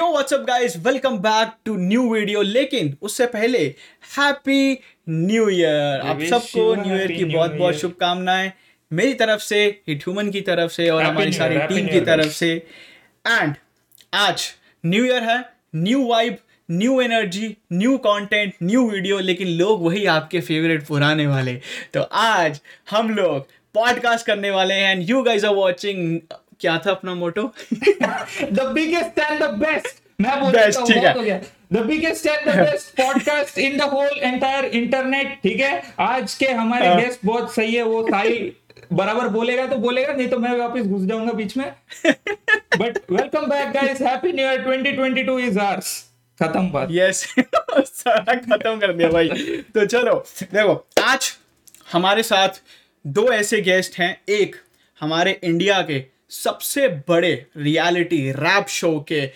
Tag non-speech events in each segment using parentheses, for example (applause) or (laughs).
Yo what's up guys welcome back to new video लेकिन उससे पहले हैप्पी न्यू ईयर आप सबको न्यू ईयर की बहुत बहुत शुभकामनाएँ मेरी तरफ़ से हिट ह्यूमन की तरफ़ से और हमारी सारी टीम की तरफ़ से। एंड आज न्यू ईयर है new vibe new energy new content new video लेकिन लोग वही आपके फेवरेट पुराने वाले। तो आज हम लोग पॉडकास्ट करने वाले हैं and you guys are watching क्या था अपना motto the biggest and the best. मैं बोल Best, देता हूँ, ठीक है। हो the biggest and the best (laughs) podcast in the whole entire internet ठीक है? आज के हमारे हाँ। गेस्ट बहुत सही है वो साहिल बराबर बोलेगा तो बोलेगा नहीं तो मैं वापस घुस जाऊँगा बीच में। But welcome back guys happy new year 2022 is ours खत्म बात। यस (laughs) सारा खत्म कर दिया भाई। तो चलो देखो आज हमारे साथ दो ऐसे गेस्ट हैं। एक हमारे इंडिया के सबसे बड़े रियलिटी रैप शो के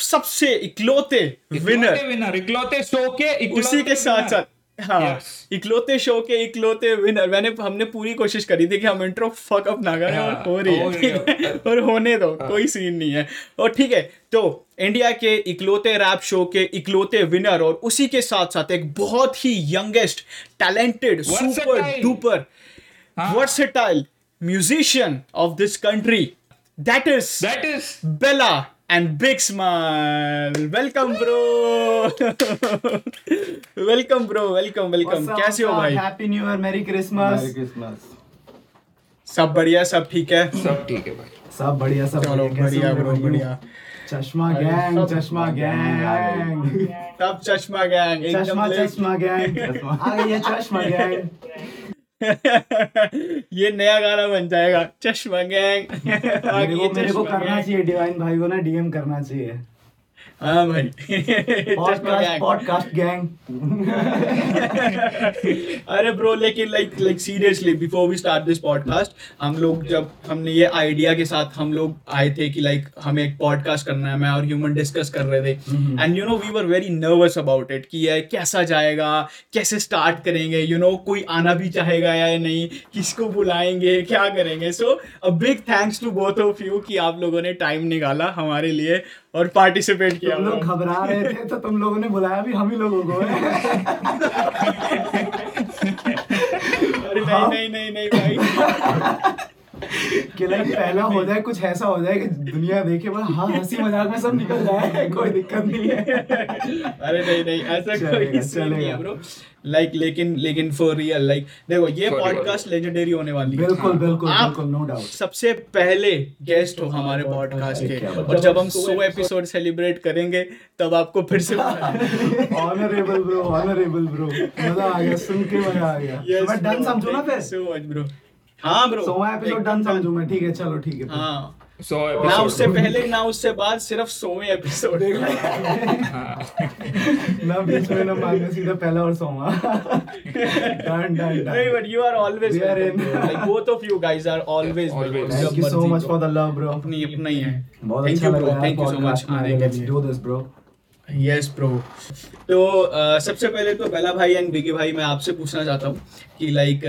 सबसे इकलौते विनर विनर इकलौते शो के इकलौते उसी के साथ साथ हाँ Yes. इकलौते शो के इकलौते विनर मैंने हमने पूरी कोशिश करी थी कि हम इंट्रो फक अप ना करें और हाँ, हो रही है ठीक है। है और होने दो कोई सीन नहीं है और ठीक है तो इंडिया के इकलौते रैप शो के इकलौते विनर और उसी के साथ साथ एक बहुत ही यंगेस्ट टैलेंटेड सुपर. डुपर हाँ। Versatile musician of this country that is that is Bella and Big Smile. Welcome, bro. (laughs) welcome, bro. Welcome, welcome. कैसे हो भाई? Happy new year merry Christmas Merry Christmas. सब बढ़िया सब ठीक है? सब ठीक है भाई। सब बढ़िया सब चलो बढ़िया। ब्रो बढ़िया चश्मा गैंग चश्मा गैंग। सब चश्मा गैंग चश्मा चश्मा गैंग। (laughs) आ गई है चश्मा गैंग। (laughs) ये नया गाना बन जाएगा। चश्मा गैंग। मेरे को मेरे को करना चाहिए डिवाइन भाई को ना डीएम करना चाहिए। हाँ भाई पॉडकास्ट पॉडकास्ट गैंग अरे ब्रो लेकिन like like seriously before we start this podcast हम लोग जब हमने ये आइडिया के साथ हम लोग आए थे कि लाइक like, हमें एक पॉडकास्ट करना है मैं और ह्यूमन डिस्कस कर रहे थे। And you know we were very nervous about it कि ये कैसा जाएगा कैसे स्टार्ट करेंगे यू you नो know, कोई आना भी चाहेगा या नहीं किसको बुलाएँगे क्या करेंगे। So a big thanks to both of you कि आप लोगों ने टाइम निकाला हमारे लिए। और पार्टिसिपेट किया तुम लोग घबरा रहे थे तो तुम लोगों ने बुलाया भी हम ही लोगों को। (laughs) अरे नहीं नहीं नहीं नहीं भाई। (laughs) कि लाइक पहला हो जाए कुछ ऐसा हो जाए कि दुनिया देखे बस हाँ हँसी मज़ाक में सब निकल जाए कोई दिक्कत नहीं है। अरे नहीं नहीं ऐसा कोई सीन नहीं है चलेगा। ब्रो लाइक लेकिन लेकिन फॉर रियल लाइक देखो ये पॉडकास्ट लेजेंडरी होने वाली है। बिल्कुल बिल्कुल बिल्कुल नो डाउट सबसे पहले गेस्ट हो हमारे पॉडकास्ट के। और जब हम 100 एपिसोड सेलिब्रेट करेंगे तब आपको फिर से ऑनरेबल ब्रो ऑनरेबल ब्रो मज़ा आ गया सुन के मज़ा आ गया। मैं डन समझू ना फिर? सो मच ब्रो हाँ ब्रो सोवा एपिसोड डन समझू मैं ठीक है चलो ठीक है। हाँ। सो ना उससे पहले ना उससे बाद सिर्फ़ सोवे एपिसोड ना बीच में ना मांगे सीधा पहला और सोमा डन डन नहीं done but you are always We are welcome, in. bro. like both of you guys are always Always. Thank you so much for the love bro अपनी अपना ही है। बहुत थैंक अच्छा यू लगा bro thank you so much आने के लिए। Do this bro. Yes bro तो सबसे पहले तो बेला भाई एंड बिगे भाई मैं आपसे पूछना चाहता हूँ कि लाइक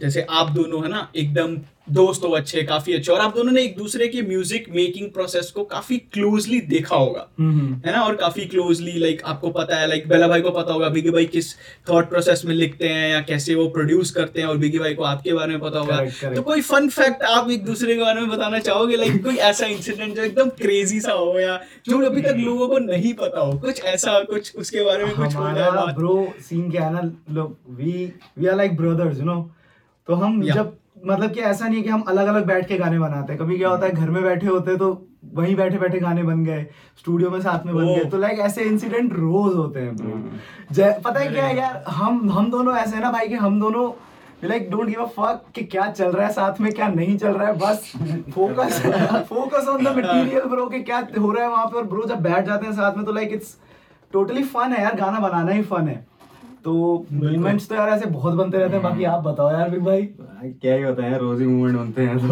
जैसे आप दोनों, है ना, एकदम दोस्त हो अच्छे काफ़ी अच्छे। और आप दोनों ने एक दूसरे की म्यूज़िक मेकिंग प्रोसेस को काफ़ी क्लोजली देखा होगा। हम्म है ना? और काफ़ी क्लोजली लाइक आपको पता है लाइक बेला भाई को पता होगा बिगी भाई किस थॉट प्रोसेस में लिखते हैं या कैसे वो प्रोड्यूस करते हैं और बिगी भाई को आपके बारे में पता होगा। Correct, correct. तो कोई फन फैक्ट आप एक दूसरे के बारे में बताना चाहोगे? लाइक कोई ऐसा इंसिडेंट जो एकदम क्रेजी सा हो या जो अभी तक लोगों को नहीं पता हो? कुछ ऐसा कुछ उसके बारे में कुछ हो जाए ब्रो सीन क्या है ना लोग we we are like brothers you know तो हम जब मतलब कि ऐसा नहीं है कि हम अलग अलग बैठ के गाने बनाते हैं। कभी क्या होता है घर में बैठे होते हैं तो वहीं बैठे बैठे गाने बन गए स्टूडियो में साथ में बन. गए। तो लाइक ऐसे इंसिडेंट रोज होते हैं ब्रो पता है क्या है यार हम हम दोनों ऐसे है ना भाई कि हम दोनों like don't give a fuck कि क्या चल रहा है साथ में क्या नहीं चल रहा है बस focus focus on the material bro कि क्या हो रहा है वहाँ पे। और ब्रो जब बैठ जाते हैं साथ में तो लाइक इट्स टोटली फन है यार गाना बनाना ही फन है। तो मूवमेंट्स तो यार ऐसे बहुत बनते रहते हैं बाकी आप बताओ यार बिग भाई। क्या ही होता है रोज ही मूवमेंट बनते हैं तो।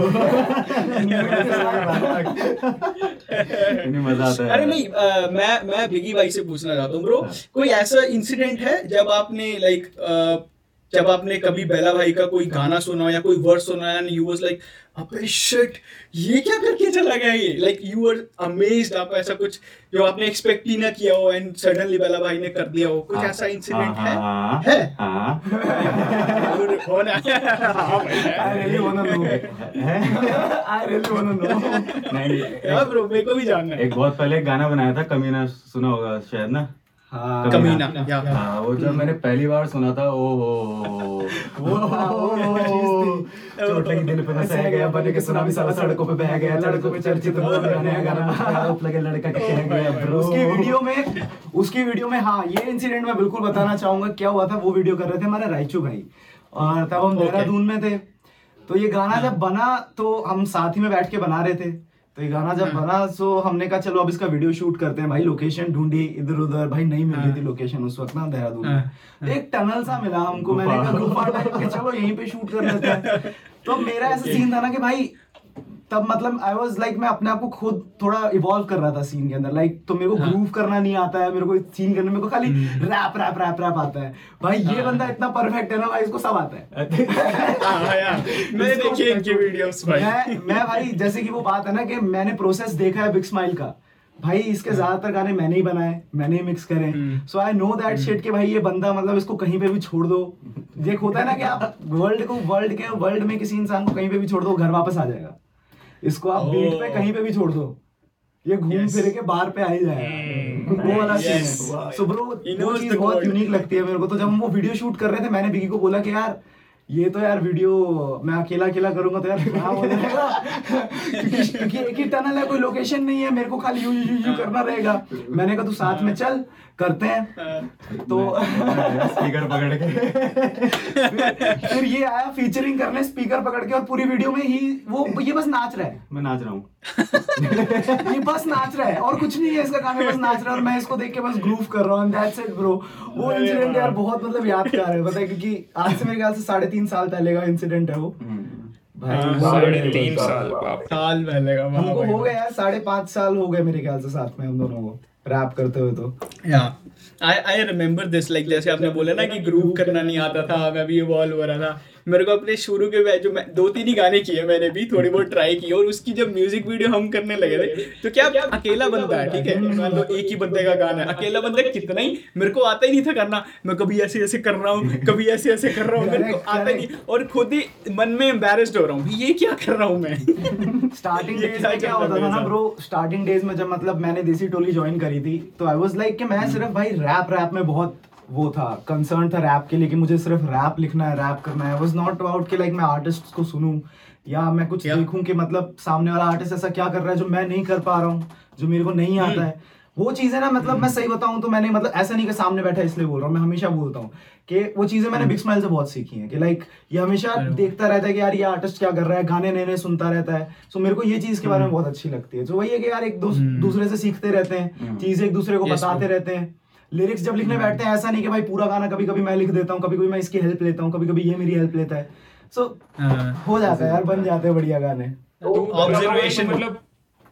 मज़ा आता है। अरे नहीं मैं मैं बिगी भाई से पूछना चाहता हूँ ब्रो कोई ऐसा इंसिडेंट है जब आपने लाइक जब आपने कभी बेला भाई का कोई गाना सुना या कोई वर्ड सुना एंड यू वाज लाइक अबे शिट ये क्या करके चला गया ये? लाइक यू वर अमेज्ड आपको ऐसा कुछ जो आपने एक्सपेक्ट ही ना किया हो एंड सडनली बेला भाई ने कर दिया हो। कुछ हाँ, ऐसा इंसिडेंट है हाँ, है हाँ? हाँ। है। हाँ ब्रो (laughs) मेरे को भी जानना है। एक बहुत पहले गाना बनाया था कमीना सुना होगा शायद ना? हाँ। कमीना या। हाँ वो जब मैंने पहली बार सुना था ओ हो (laughs) वो चोट लगी दिल पे है गया बने के सुनामी साला सड़कों पे बह गया सड़कों पे चर्चित हो नया गाना लगे लड़का के कह गया (laughs) ब्रो उसकी वीडियो में उसकी वीडियो में हाँ ये इंसिडेंट मैं बिल्कुल बताना चाहूँगा क्या हुआ था वो वीडियो कर रहे थे हमारे रायचू भाई। और तब हम देहरादून में थे। तो ये गाना जब बना तो हम साथ ही में बैठ के बना रहे थे। तो ये गाना जब बना सो हमने कहा चलो अब इसका वीडियो शूट करते हैं भाई लोकेशन ढूंढी इधर उधर भाई नहीं मिल रही थी लोकेशन उस वक्त ना देहरादून तो एक टनल सा मिला हमको मैंने कहा चलो यहीं पे शूट कर लेते हैं। (laughs) तो मेरा ऐसा सीन था ना कि भाई तब मतलब आई वाज लाइक मैं अपने आप को खुद थोड़ा इवॉल्व कर रहा था सीन के अंदर। लाइक like, तो मेरे को ग्रूव हाँ. करना नहीं आता है मेरे को सीन करने मेरे को खाली रैप रैप रैप रैप आता है। भाई ये बंदा इतना परफेक्ट है ना भाई इसको सब आता है। (laughs) हाँ (laughs) मैंने देखी इनकी वीडियोस भाई। मैं मैं भाई जैसे कि वो बात है ना कि मैंने प्रोसेस देखा है बिग स्माइल का। भाई इसके ज़्यादातर गाने मैंने ही बनाए मैंने ही मिक्स करे। So I know that shit कि भाई ये बंदा मतलब इसको कहीं पे भी छोड़ दो। देख होता है ना कि आप वर्ल्ड को वर्ल्ड के वर्ल्ड में किसी इंसान को कहीं पे भी छोड़ दो घर वापस आ जाएगा। इसको आप बीट पे. कहीं पे भी छोड़ दो। ये घूम Yes. फिर के बाहर पे आ ही जाएगा। वो वाला सीन है। सो ब्रो वो चीज़ बहुत यूनिक लगती है मेरे को। तो जब हम वो वीडियो शूट कर रहे थे मैंने बिगी को बोला कि यार ये तो यार वीडियो मैं अकेला अकेला करूँगा तो यार (laughs) हो जाएगा। क्योंकि क्योंकि एक ही टनल है कोई लोकेशन नहीं है मेरे को खाली यू यू यू करना रहेगा। मैंने कहा तू साथ में चल करते हैं। तो स्पीकर पकड़ के। (laughs) फिर ये आया फीचरिंग करने स्पीकर पकड़ के और पूरी वीडियो में ही वो ये बस नाच रहा है। मैं नाच रहा हूँ। (laughs) ये बस नाच रहा है और कुछ नहीं है इसका गाने बस नाच रहा है और मैं इसको देख के बस ग्रूव कर रहा हूँ। दैट्स इट ब्रो वो इंसिडेंट यार बहुत मतलब यादगार है पता है क्योंकि आज से मेरे ख्याल से साढ़े तीन साल पहले का इंसिडेंट है वो। भाई हाँ, साढ़े तीन साल साल पहले का हमको हो गया यार साढ़े पाँच साल हो गए मेरे ख्याल से साथ में हम दोनों को। रैप करते हुए तो। Yeah I I remember this like जैसे आपने बोला ना कि ग्रूव करना नहीं आता था मैं भी इवॉल्व हो रहा था। मेरे को अपने शुरू के जो मैं दो तीन ही गाने किए मैंने भी थोड़ी बहुत ट्राई की और उसकी जब म्यूज़िक वीडियो हम करने लगे थे तो क्या अकेला बंदा है ठीक है? मान लो एक ही बंदे का गाना है। अकेला बंदा कितना ही मेरे को आता ही नहीं था करना। मैं कभी ऐसे ऐसे कर रहा हूँ कभी ऐसे ऐसे कर रहा हूँ मेरे को आता ही नहीं। और खुद ही मन में एम्बेरस्ड हो रहा हूँ ये क्या कर रहा हूँ मैं? स्टार्टिंग डेज़ (laughs) में क्या होता था ना ब्रो स्टार्टिंग डेज़ में जब मतलब मैंने देसी टोली ज्वाइन करी थी तो आई वाज लाइक कि मैं सिर्फ़ भाई रैप रैप में बहुत वो था। कंसर्न था रैप के लिए कि मुझे सिर्फ़ रैप लिखना है रैप करना है। वाज नॉट अबाउट कि लाइक मैं आर्टिस्ट को सुनूं या मैं कुछ Yeah. देखूँ कि मतलब सामने वाला आर्टिस्ट ऐसा क्या कर रहा है जो मैं नहीं कर पा रहा हूँ जो मेरे को नहीं आता है। वो चीज़ें ना मतलब मैं सही बताऊँ तो मैंने मतलब ऐसा नहीं कि सामने बैठा इसलिए बोल रहा हूँ मैं हमेशा बोलता हूँ कि वो चीज़ें मैंने बिग स्माइल से बहुत सीखी हैं कि लाइक ये हमेशा देखता रहता है कि यार ये आर्टिस्ट क्या कर रहा है गाने नए नए सुनता रहता है। सो मेरे को ये चीज़ के बारे में बहुत अच्छी लगती है। जो वही है कि यार एक दूसरे से सीखते रहते हैं चीज़ें एक दूसरे को बताते रहते हैं। लिरिक्स जब लिखने बैठते हैं ऐसा नहीं कि भाई पूरा गाना कभी कभी मैं लिख देता हूँ कभी कभी मैं इसकी हेल्प लेता हूँ कभी कभी ये मेरी हेल्प लेता है। सो so, हो। जाता है यार बन जाते हैं बढ़िया गाने। ऑब्जर्वेशन मतलब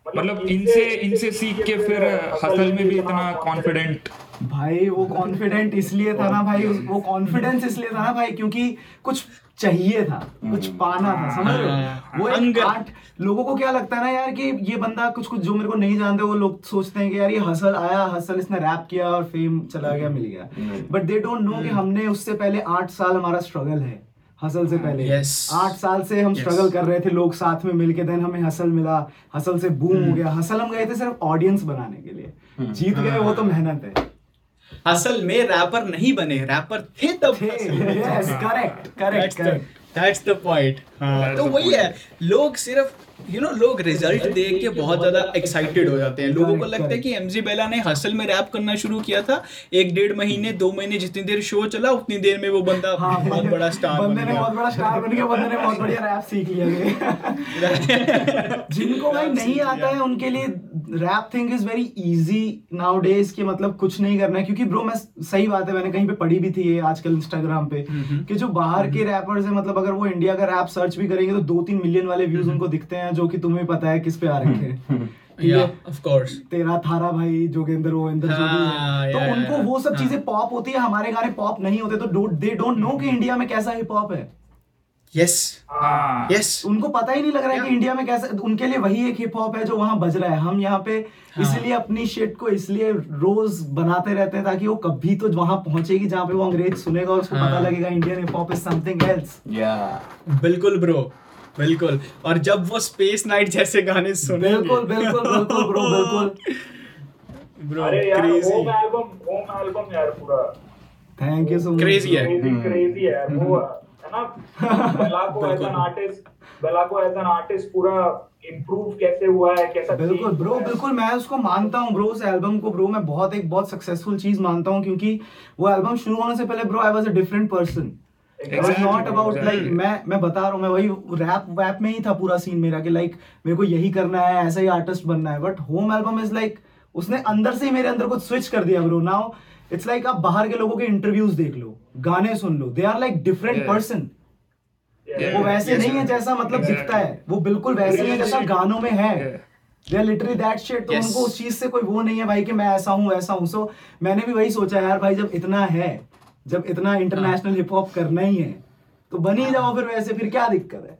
मतलब इनसे इनसे सीख के फिर हसल में भी इतना कॉन्फिडेंट भाई वो कॉन्फिडेंट इसलिए था ना भाई वो कॉन्फिडेंस इसलिए था ना भाई क्योंकि कुछ चाहिए था कुछ पाना था समझ रहे हाँ, हो वो एक आर्ट लोगों को क्या लगता है ना यार कि ये बंदा कुछ कुछ जो मेरे को नहीं जानते वो लोग सोचते हैं कि यार ये हसल आया हसल इसने रैप किया और फेम चला गया मिल गया। बट दे डोंट नो कि हमने उससे पहले आठ साल हमारा स्ट्रगल है हसल से पहले। Yes. आठ साल से हम Yes. स्ट्रगल कर रहे थे लोग साथ में मिलके देन हमें हसल मिला हसल से बूम हो गया। हसल हम गए थे सिर्फ़ ऑडियंस बनाने के लिए। जीत गए वो तो मेहनत है। असल में रैपर नहीं बने रैपर थे तब correct correct correct that's the point तो वही है लोग सिर्फ़ यू नो लोग रिज़ल्ट देख के बहुत ज़्यादा एक्साइटेड हो जाते हैं। लोगों को लगता है. कि एमजी बेला ने हसल में रैप करना शुरू किया था। एक डेढ़ महीने दो महीने जितनी देर शो चला उतनी देर में वो बंदा हाँ बहुत बड़ा स्टार बंदे ने बहुत बड़ा स्टार बन गया बंदे ने बहुत बढ़िया रैप सीख लिया (laughs) जिनको भाई नहीं आता है उनके लिए rap thing is very easy nowadays कि मतलब कुछ नहीं करना है। क्योंकि ब्रो मैं सही बात है मैंने कहीं पे पढ़ी भी थी ये आजकल इंस्टाग्राम पे कि जो बाहर के रैपर्स है मतलब अगर वो इंडिया का रैप सर्च भी करेंगे तो दो तीन मिलियन वाले व्यूज़ उनको दिखते हैं। जो कि तुम्हें पता है किस पे आ रखे हैं। (laughs) ठीक या है ऑफ़ कोर्स तेरा थारा भाई जोगेंद्र जो भी हाँ, है तो उनको वो सब हाँ। चीज़ें पॉप होती है हमारे गाने पॉप नहीं होते तो दे डोंट नो कि इंडिया में कैसा हिप हॉप है। यस हाँ। यस उनको पता ही नहीं लग रहा है कि इंडिया में कैसा उनके लिए वही एक हिप हॉप है जो वहाँ बज रहा है। हम यहाँ पे हाँ। इसलिए अपनी शिट को इसलिए रोज बनाते रहते हैं ताकि वो कभी तो वहाँ पहुंचेगी जहाँ पे वो अंग्रेज़ सुनेगा और उसको हाँ। पता लगेगा Indian hip hop is something else या बिल्कुल ब्रो बिल्कुल। और जब वो स्पेस नाइट जैसे गाने सुनेंगे बिल्कुल बिल्कुल बिल्कुल ब्रो बिल्कुल। ब्रो अरे यार crazy home album home album यार पूरा। Thank you so much Crazy है। क्रेजी क्रेजी है वो है ना? बेलाको एज एन आर्टिस्ट बेलाको एज एन आर्टिस्ट पूरा इम्प्रूव कैसे हुआ है कैसा बिल्कुल ब्रो बिल्कुल मैं उसको मानता हूँ ब्रो उस एल्बम को ब्रो मैं बहुत एक बहुत सक्सेसफुल चीज़ मानता हूँ क्योंकि वो एल्बम शुरू होने से पहले bro I was a different person Exactly, not about like मैं मैं बता रहा हूँ मैं वही रैप वैप में ही था पूरा सीन मेरा कि लाइक मेरे को यही करना है ऐसा ही आर्टिस्ट बनना है। But home album is like उसने अंदर से ही मेरे अंदर कुछ स्विच कर दिया ब्रो नाउ इट्स लाइक आप बाहर के लोगों के इंटरव्यूज़ देख लो गाने सुन लो they are like different person वो वैसे Yes, नहीं है जैसा मतलब Exactly. दिखता है वो बिल्कुल वैसे ही है जैसा गानों में है। Yeah. They are literally that shit तो. उनको उस चीज़ से कोई वो नहीं है भाई कि मैं ऐसा हूँ ऐसा हूँ। सो मैंने भी वही सोचा यार भाई जब इतना है जब इतना इंटरनेशनल हिप हॉप करना ही है तो बन ही। जाओ फिर वैसे फिर क्या दिक्कत है?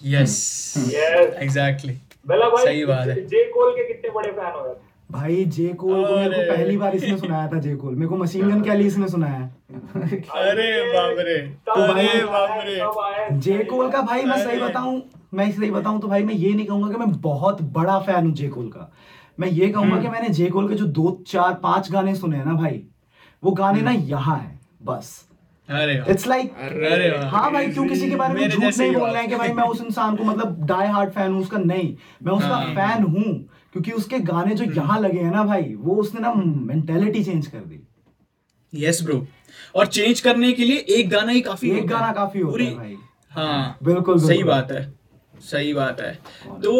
यस एग्जैक्टली सही बात है। जे कोल के कितने बड़े फ़ैन हो यार भाई जे कोल को मेरे को पहली बार इसने सुनाया था जे कोल मेरे को मशीन गन कैली इसने सुनाया। अरे बाप रे तब अरे बाप रे जे कोल का भाई मैं सही। बताऊँ मैं सही बताऊँ तो भाई मैं ये नहीं कहूँगा कि मैं बहुत बड़ा फ़ैन हूँ जे कोल का। मैं ये कहूँगा कि मैंने जे कोल के जो दो चार पाँच गाने सुने हैं ना भाई वो गाने ना यहाँ है बस। इट्स लाइक हाँ भाई क्यों किसी के बारे में झूठ नहीं बोल रहे हैं कि भाई मैं उस इंसान को मतलब डाई हार्ट फ़ैन हूँ उसका नहीं। मैं उसका हाँ। फ़ैन हूँ क्योंकि उसके गाने जो यहाँ लगे हैं ना भाई वो उसने ना मेंटेलिटी चेंज कर दी। यस ब्रो और चेंज करने के लिए एक गाना ही काफ़ी एक गाना काफ़ी होता है भाई। हाँ। बिल्कुल, सही बात है। सही बात है। तो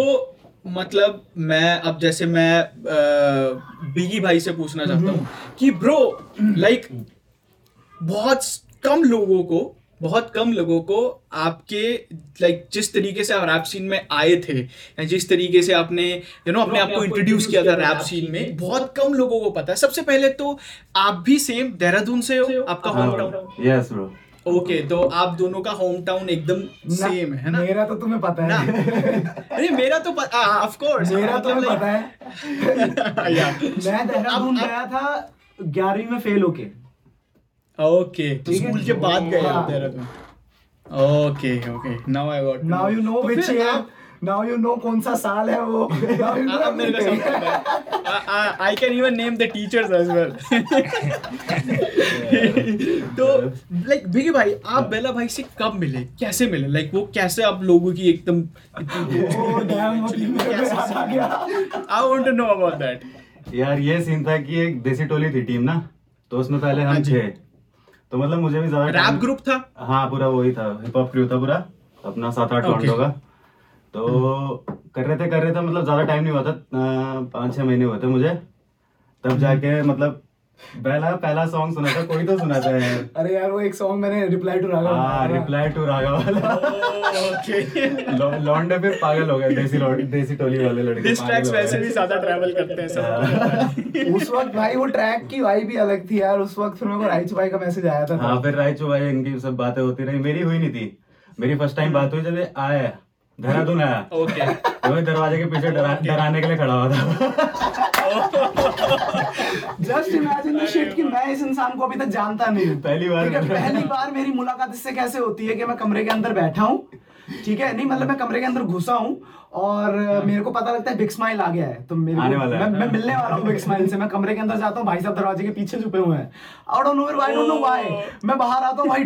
मतलब मैं अब जैसे मैं बिगी भाई से पूछना चाहता हूँ कि ब्रो लाइक बहुत कम लोगों को बहुत कम लोगों को आपके लाइक जिस तरीके से आप रैप सीन में आए थे या जिस तरीके से आपने यू नो अपने आप को इंट्रोड्यूस किया था रैप सीन में बहुत कम लोगों को पता है। सबसे पहले तो आप भी सेम देहरादून से हो आपका home town yes bro okay तो आप दोनों का होम टाउन एकदम सेम है ना? मेरा तो तुम्हें पता है। अरे मेरा तो ऑफ़ कोर्स मेरा तुम्हें पता है। (laughs) या मैं देहरादून गया था ग्यारहवीं में फेल होके। ओके तो स्कूल के बाद गए हाँ। आप Dehradun okay okay now I got now you know which year now you know कौन सा साल है वो। Everything. समझ आता है I can even name the teachers as well तो लाइक बिगी भाई आप बेला भाई से कब मिले? कैसे मिले? लाइक वो कैसे आप लोगों की एकदम। I want to know about that यार ये सीन था कि एक देसी टोली थी टीम ना तो उसमें पहले हाँ हम जी। थे। तो मतलब मुझे भी ज़्यादा रैप ग्रुप था? हाँ पूरा वही था। हिप हॉप क्रू था पूरा। अपना सात आठ. लॉन्डो का। तो कर रहे थे कर रहे थे मतलब ज़्यादा टाइम नहीं हुआ था पाँच छह महीने हुए थे मुझे। तब जाके मतलब पहला पहला सॉन्ग सुना था कोई तो सुना था यार। (laughs) अरे यार वो एक सॉन्ग मैंने रिप्लाई टू राघव हाँ रिप्लाई टू रागा वाला। ओके (laughs) (laughs) लौ- लौंडे फिर पागल हो गए देसी देसी टोली वाले लड़के दिस ट्रैक्स वैसे भी ज़्यादा ट्रैवल करते हैं सब। उस वक्त भाई वो ट्रैक की वाई भी अलग थी यार। उस वक्त फिर मेरे को राइच भाई का मैसेज आया था हाँ फिर राइचू भाई इनकी सब बातें होती रही। मेरी हुई नहीं थी। मेरी फ़र्स्ट टाइम बात हुई जब आया। देहरादून आया ओके। मैं दरवाजे के पीछे डरा, डराने के लिए खड़ा हुआ था। जस्ट इमेजिन द शिट कि मैं इस इंसान को अभी तक जानता नहीं हूँ। पहली बार ठीक है (laughs) पहली बार मेरी मुलाकात इससे कैसे होती है कि मैं कमरे के अंदर बैठा हूँ। ठीक है नहीं मतलब मैं कमरे के अंदर घुसा हूँ और मेरे को पता लगता है बिग स्माइल आ गया है। तो मेरे आने वाला मैं, है। मैं मिलने वाला हूँ बिग स्माइल से। मैं कमरे के अंदर जाता हूँ भाई साहब दरवाजे के पीछे छुपे हुए हैं। I don't know I don't know why मैं बाहर आता हूँ भाई।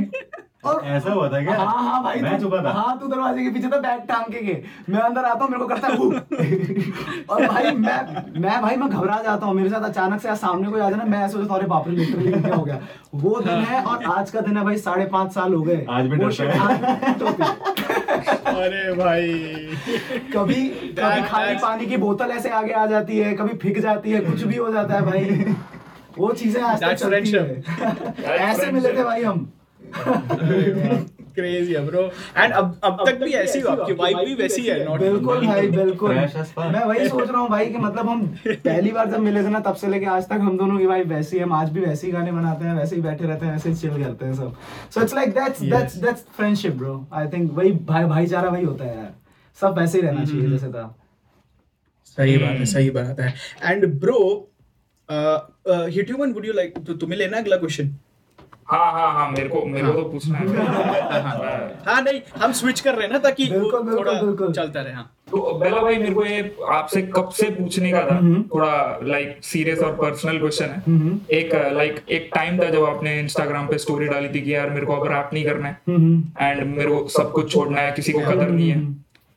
और ऐसा हुआ था क्या? हाँ हाँ भाई मैं तू- छुपा था हाँ तू दरवाजे के पीछे था बैग टांग के के मैं अंदर आता हूँ मेरे को करता है और भाई मैं मैं भाई मैं घबरा जाता हूँ। मेरे साथ अचानक से सामने कोई आ जाए ना मैं ऐसे सोचता अरे बाप रे लिटरली क्या हो गया? वो दिन है और आज का दिन है भाई साढ़े पाँच साल हो गए। आज भी वो डरता है। है। अरे भाई। कभी कभी खाली पानी की बोतल ऐसे आगे आ जाती है कभी फिक जाती है कुछ भी हो जाता है भाई। वो चीज़ें आज तक चलती है। ऐसे मिले थे भाई हम। क्रेजी है ब्रो एंड अब अब तक भी ऐसी हो आपकी वाइब भी वैसी है नॉट बिल्कुल भाई बिल्कुल. मैं वही सोच रहा हूँ भाई कि मतलब हम पहली बार जब मिले थे ना तब से लेके आज तक हम दोनों की भाई वैसी है। हम आज भी वैसे ही गाने बनाते हैं वैसे ही बैठे रहते हैं वैसे ही चिल करते हैं सब। So it's like that's that's that's friendship bro I think वही भाई भाईचारा वही होता है यार। सब वैसे ही रहना चाहिए जैसे था। सही बात है सही बात है। And bro hit human would you like तो तुम्हें लेना अगला क्वेश्चन हाँ हाँ हाँ मेरे को मेरे को तो पूछना है। (laughs) हाँ नहीं हम स्विच कर रहे हैं ना ताकि थोड़ा चलता रहे हाँ। तो बेला भाई मेरे को ये आपसे कब से पूछने का था? हम्म। थोड़ा लाइक सीरियस और पर्सनल क्वेश्चन है। हम्म। एक लाइक एक टाइम था जब आपने इंस्टाग्राम पे स्टोरी डाली थी कि यार मेरे को अब रैप नहीं करना है। हम्म। एंड मेरे को सब कुछ छोड़ना है किसी को कदर नहीं है।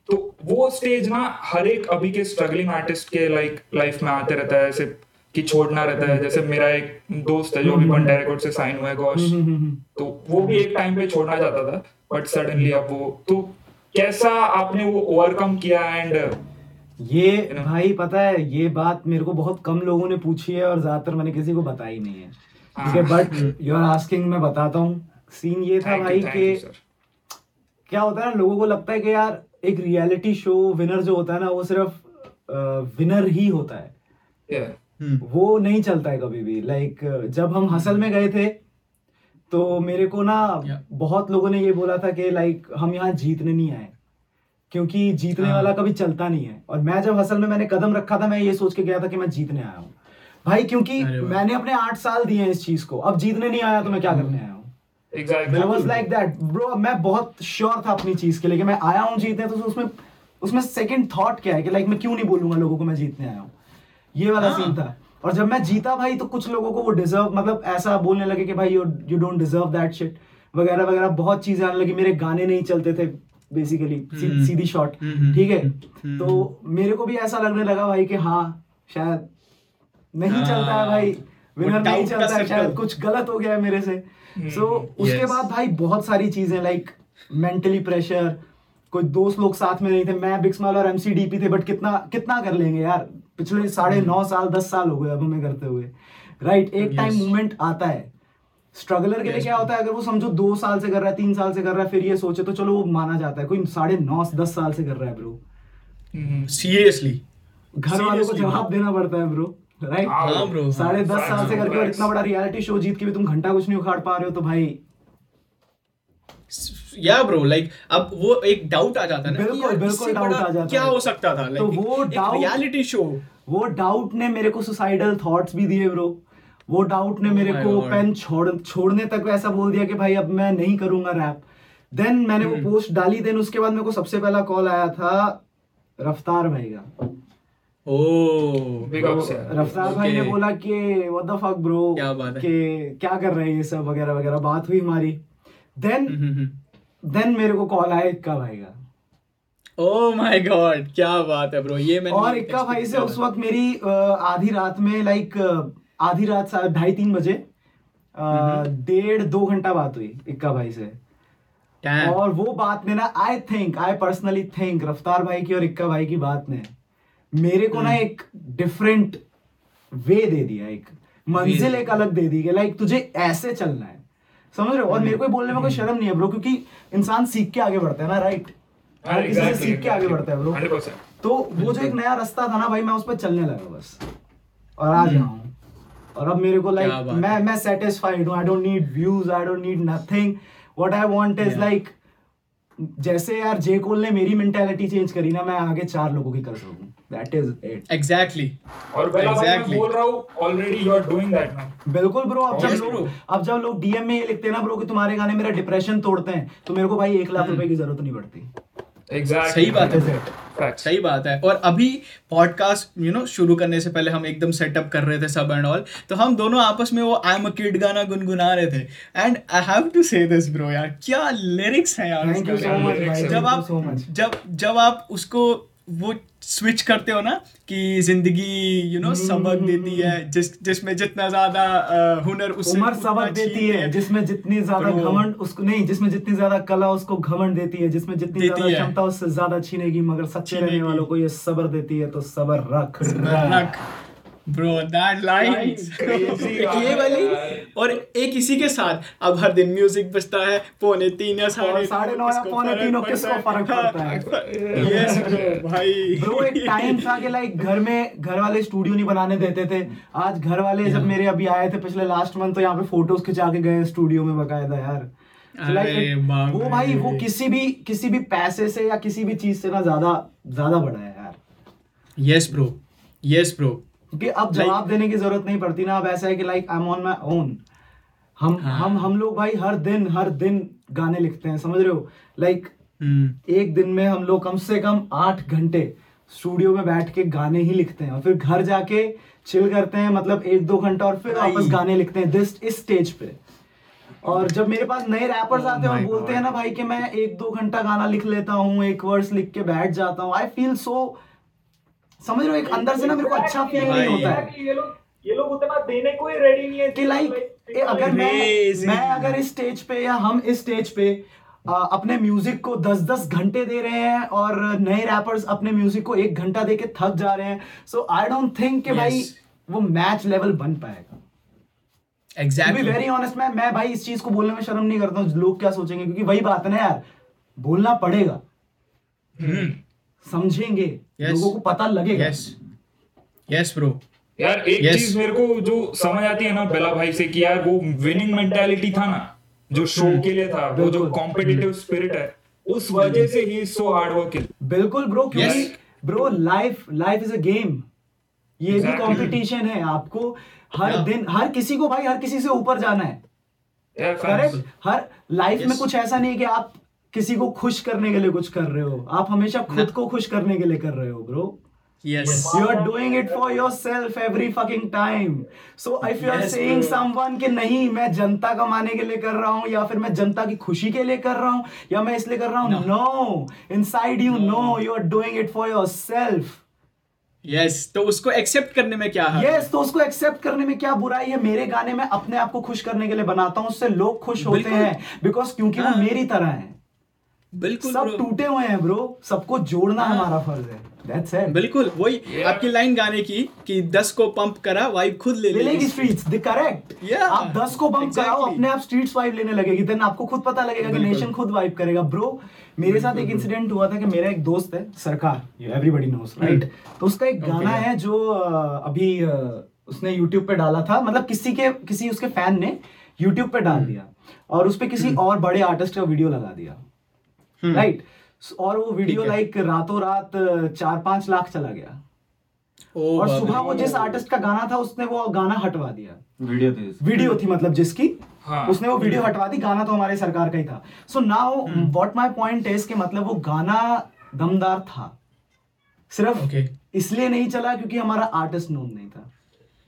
तो वो स्टेज ना हर एक अभी के स्ट्रगलिंग आर्टिस्ट के लाइक लाइफ में आते रहता है ऐसे कि छोड़ना रहता है। जैसे मेरा एक दोस्त है जो अभी बंडा रिकॉर्ड से साइन हुआ है गौश तो वो भी एक टाइम पे छोड़ना चाहता था बट सडनली अब वो तो कैसा आपने वो ओवरकम किया एंड ये भाई पता है ये बात मेरे को बहुत कम लोगों ने पूछी है और ज़्यादातर मैंने किसी को बताई नहीं है। ठीक है बट यू आर आस्किंग मैं बताता हूँ। सीन ये था भाई कि क्या होता है ना लोगों को लगता है कि यार एक रियलिटी शो विनर जो होता है ना वो सिर्फ़ विनर ही होता है। वो नहीं चलता है कभी भी। लाइक जब हम हसल में गए थे तो मेरे को ना Yeah. बहुत लोगों ने ये बोला था कि लाइक हम यहाँ जीतने नहीं आए। क्योंकि जीतने हाँ। वाला कभी चलता नहीं है। और मैं जब हसल में मैंने कदम रखा था मैं ये सोच के गया था कि मैं जीतने आया हूँ। भाई क्योंकि मैंने अपने आठ साल दिए हैं इस चीज़ को। अब जीतने नहीं आया तो मैं क्या करने आया हूँ? Was like that. Bro मैं बहुत श्योर था अपनी चीज़ के लिए मैं आया हूँ जीतने तो उसमें उसमें सेकंड थॉट क्या है कि लाइक मैं क्यों नहीं बोलूँगा लोगों को मैं जीतने आया हूँ? ये वाला हाँ। सीन था। और जब मैं जीता भाई तो कुछ लोगों को वो डिजर्व मतलब ऐसा बोलने लगे कि भाई you you don't deserve that shit वगैरह वगैरह बहुत चीज़ें आने लगी। मेरे गाने नहीं चलते थे बेसिकली हम्म। सीधी शॉट हम्म, ठीक है? हम्म। तो मेरे को भी ऐसा लगने लगा भाई कि हाँ शायद नहीं हाँ। चलता है भाई विनर नहीं चलता है शायद कुछ गलत हो गया है मेरे से। सो उसके बाद भाई बहुत सारी चीज़ें लाइक मेंटली प्रेशर कोई दोस्त लोग साथ में नहीं थे मैं बिक्समाल और एमसीडीपी थे बट कितना कितना कर लेंगे यार? पिछले साढ़े नौ साल दस साल हो गए अब हमें करते हुए। राइट एक टाइम Yes. मूवमेंट आता है। स्ट्रगलर के लिए क्या होता है अगर वो समझो दो साल से कर रहा है तीन साल से कर रहा है फिर ये सोचे तो चलो वो माना जाता है। कोई साढ़े नौ दस साल से कर रहा है ब्रो सीरियसली घर वालों को जवाब देना पड़ता है ब्रो राइट हाँ साढ़े दस साल से करके और इतना बड़ा रियलिटी शो जीत के भी तुम घंटा कुछ नहीं उखाड़ पा रहे हो तो भाई। या ब्रो लाइक अब वो एक डाउट आ जाता है ना बिल्कुल, बिल्कुल इससे आ जाता क्या हो। सकता था? तो लाइक वो doubt- रियलिटी शो वो डाउट ने मेरे को सुसाइडल थॉट्स भी दिए ब्रो वो डाउट ने Oh मेरे को पेन छोड़ छोड़ने तक वैसा बोल दिया कि भाई अब मैं नहीं करूँगा रैप देन मैंने। वो पोस्ट डाली देन उसके बाद मेरे को सबसे पहला कॉल आया था रफ्तार भाई का। Ups रफ्तार भाई ने बोला कि व्हाट द फक ब्रो क्या बात है? कि क्या कर रहे हैं ये सब वगैरह वगैरह? बात हुई हमारी। देन देन मेरे को कॉल आया इक्का भाई का ओ माय गॉड क्या बात है ब्रो ये मैंने और इक्का भाई से उस वक्त मेरी आधी रात में लाइक आधी रात ढाई तीन बजे। डेढ़ दो घंटा बात हुई इक्का भाई से Damn. और वो बात ने ना I think I personally think Raftaar भाई की और इक्का भाई की बात ने मेरे को ना हम्म। एक डिफरेंट वे दे दिया एक मंजिल एक अलग दे दी लाइक तुझे ऐसे चलना है समझ रहे हो? और मेरे को बोलने में कोई हम्म। शर्म नहीं है ब्रो क्योंकि इंसान सीख के आगे बढ़ता है ना राइट हर किसी से सीख के आगे बढ़ता है ब्रो तो वो जो एक नया रास्ता था ना भाई मैं उस पर चलने लगा बस। और आज यहाँ हूँ और अब मेरे को लाइक मैं मैं सेटिस्फाइड हूँ I don't need views I don't need nothing what I want is like जैसे यार जे कोल ने मेरी मेंटालिटी चेंज करी ना मैं आगे चार लोगों की कर सकूँ। दैट इज़ इट एग्जैक्टली और बेला भाई मैं Exactly. बोल रहा हूँ already you are doing that now बिल्कुल ब्रो अब जब लोग अब जब लोग डीएम में ये लिखते हैं ना ब्रो कि तुम्हारे गाने मेरा डिप्रेशन तोड़ते हैं तो मेरे को भाई एक लाख रुपए की ज़रूरत नहीं पड़ती। एग्जैक्टली सही बात है That is bro. it. Facts सही बात है। और अभी पॉडकास्ट यू नो शुरू करने से पहले हम एकदम सेटअप कर रहे थे सब एंड ऑल तो हम दोनों आपस में वो आई एम अ किड गाना गुनगुना रहे थे। And I have to say this bro यार क्या लिरिक्स हैं यार उस थैंक यू सो मच जब आप जब जब आप उसको वो स्विच करते हो ना कि ज़िंदगी यू नो सबक देती है जिस जिसमें जितना ज़्यादा हुनर उससे उम्र सबक देती है। जिसमें जितनी ज़्यादा घमंड उसको नहीं जिसमें जितनी ज़्यादा कला उसको घमंड देती है जिसमें जितनी ज़्यादा क्षमता उससे ज़्यादा छीनेगी मगर सच्चे रहने वालों को ये सबर देती है तो सबर रख। रख। ब्रो दैट Crazy (laughs) ये वाली? और एक इसी के साथ अब हर दिन म्यूज़िक बजता है पौने तीन या साढ़े साढ़े नौ या पौने तीनों पड़ता किसको फ़र्क पड़ता है? (laughs) यस ब्रो भाई। ब्रो एक टाइम था कि लाइक घर में घर वाले स्टूडियो नहीं बनाने देते थे। आज घर वाले जब मेरे अभी आए थे पिछले लास्ट मंथ तो यहाँ पे फ़ोटोज़ खिंचा के गए स्टूडियो में बकायदा यार। वो भाई वो किसी भी किसी भी पैसे से या किसी भी चीज़ से ना ज़्यादा ज़्यादा बड़ा है यार। यस ब्रो यस ब्रो क्योंकि अब जवाब देने की ज़रूरत नहीं पड़ती ना अब ऐसा है कि like I am on my own hmm हाँ। हम हम लोग भाई हर दिन हर दिन गाने लिखते हैं समझ रहे हो? लाइक एक दिन में हम लोग कम से कम आठ घंटे स्टूडियो में बैठ के गाने ही लिखते हैं और फिर घर जाके चिल करते हैं मतलब एक दो घंटा और फिर वापस गाने लिखते हैं दिस इस स्टेज पे। और जब मेरे पास नए रैपर्स Oh आते हैं और बोलते हैं ना भाई कि मैं एक दो घंटा गाना लिख लेता हूँ एक वर्स लिख के बैठ जाता हूँ। आई फील सो समझ रहे हो? एक अंदर से ना मेरे को अच्छा फील नहीं होता है। ये लोग ये लोग उतना देने को ही रेडी नहीं है कि लाइक अगर मैं मैं अगर इस स्टेज पे या हम इस स्टेज पे आ, अपने म्यूज़िक को 10-10 घंटे दे रहे हैं और नए रैपर्स अपने म्यूज़िक को एक घंटा दे के थक जा रहे हैं सो आई डोंट थिंक कि भाई वो मैच लेवल बन पाएगा। एग्जैक्टली वेरी ऑनेस्ट मैं मैं भाई इस चीज़ को बोलने में शर्म नहीं करता हूँ लोग क्या सोचेंगे? क्योंकि वही बात है ना यार बोलना पड़ेगा। समझेंगे। Yes. लोगों को पता लगेगा यस यस ब्रो यार एक Yes. चीज़ मेरे को जो समझ आती है ना बेला भाई से कि यार वो विनिंग मेंटालिटी था ना जो शो के लिए था वो जो। कॉम्पिटिटिव स्पिरिट है उस वजह से ही सो हार्ड वर्किंग बिल्कुल ब्रो क्योंकि Yes. Bro life life is a game ये exactly. भी. कंपटीशन है आपको हर Yeah. दिन हर किसी को भाई हर किसी से ऊपर जाना है करेक्ट हर लाइफ yes. में कुछ ऐसा नहीं है कि आप किसी को खुश करने के लिए कुछ कर रहे हो। आप हमेशा खुद को खुश करने के लिए कर रहे हो bro yes You are doing it for yourself every fucking time. So if you are Yes, saying bro. someone कि नहीं मैं जनता कमाने के लिए कर रहा हूँ या फिर मैं जनता की खुशी के लिए कर रहा हूँ या मैं इसलिए कर रहा हूँ? No inside you know you are doing it for yourself yes तो उसको एक्सेप्ट करने में क्या है यस तो उसको एक्सेप्ट करने में क्या बुराई है? मेरे गाने में अपने आप को खुश करने के लिए बनाता हूँ उससे लोग खुश होते हैं। बिकॉज़ क्योंकि वो हाँ। मेरी तरह है। बिल्कुल सब टूटे हुए हैं ब्रो सबको जोड़ना हाँ। हमारा फ़र्ज़ है. दैट्स इट बिल्कुल वही Yeah. आपकी लाइन गाने की कि दस को पंप करा वाइब खुद ले लेगी। स्ट्रीट्स द करेक्ट आप 10 को बम्प कराओ अपने आप स्ट्रीट्स वाइब लेने लगेगी. देन आपको खुद पता लगेगा कि नेशन खुद वाइब करेगा. ब्रो मेरे साथ एक इंसिडेंट हुआ था कि मेरा एक दोस्त है सरकार. एवरीबॉडी नोस राइट तो उसका एक गाना Okay. है जो अभी उसने यूट्यूब पे डाला था. मतलब किसी के किसी उसके फ़ैन ने यूट्यूब पे डाल दिया और उस पे किसी और बड़े आर्टिस्ट का वीडियो लगा दिया. हम्म। राइट और वो वीडियो लाइक रातों रात चार पाँच लाख चला गया। ओ और सुबह वो जिस आर्टिस्ट का गाना था उसने वो गाना हटवा दिया। वीडियो थी वीडियो थी मतलब जिसकी? हाँ। उसने वो वीडियो हटवा दी गाना तो हमारे सरकार का ही था। So now what my point is कि मतलब वो गाना दमदार था। सिर्फ़ Okay. इसलिए नहीं चला क्योंकि हमारा आर्टिस्ट नोन नहीं था।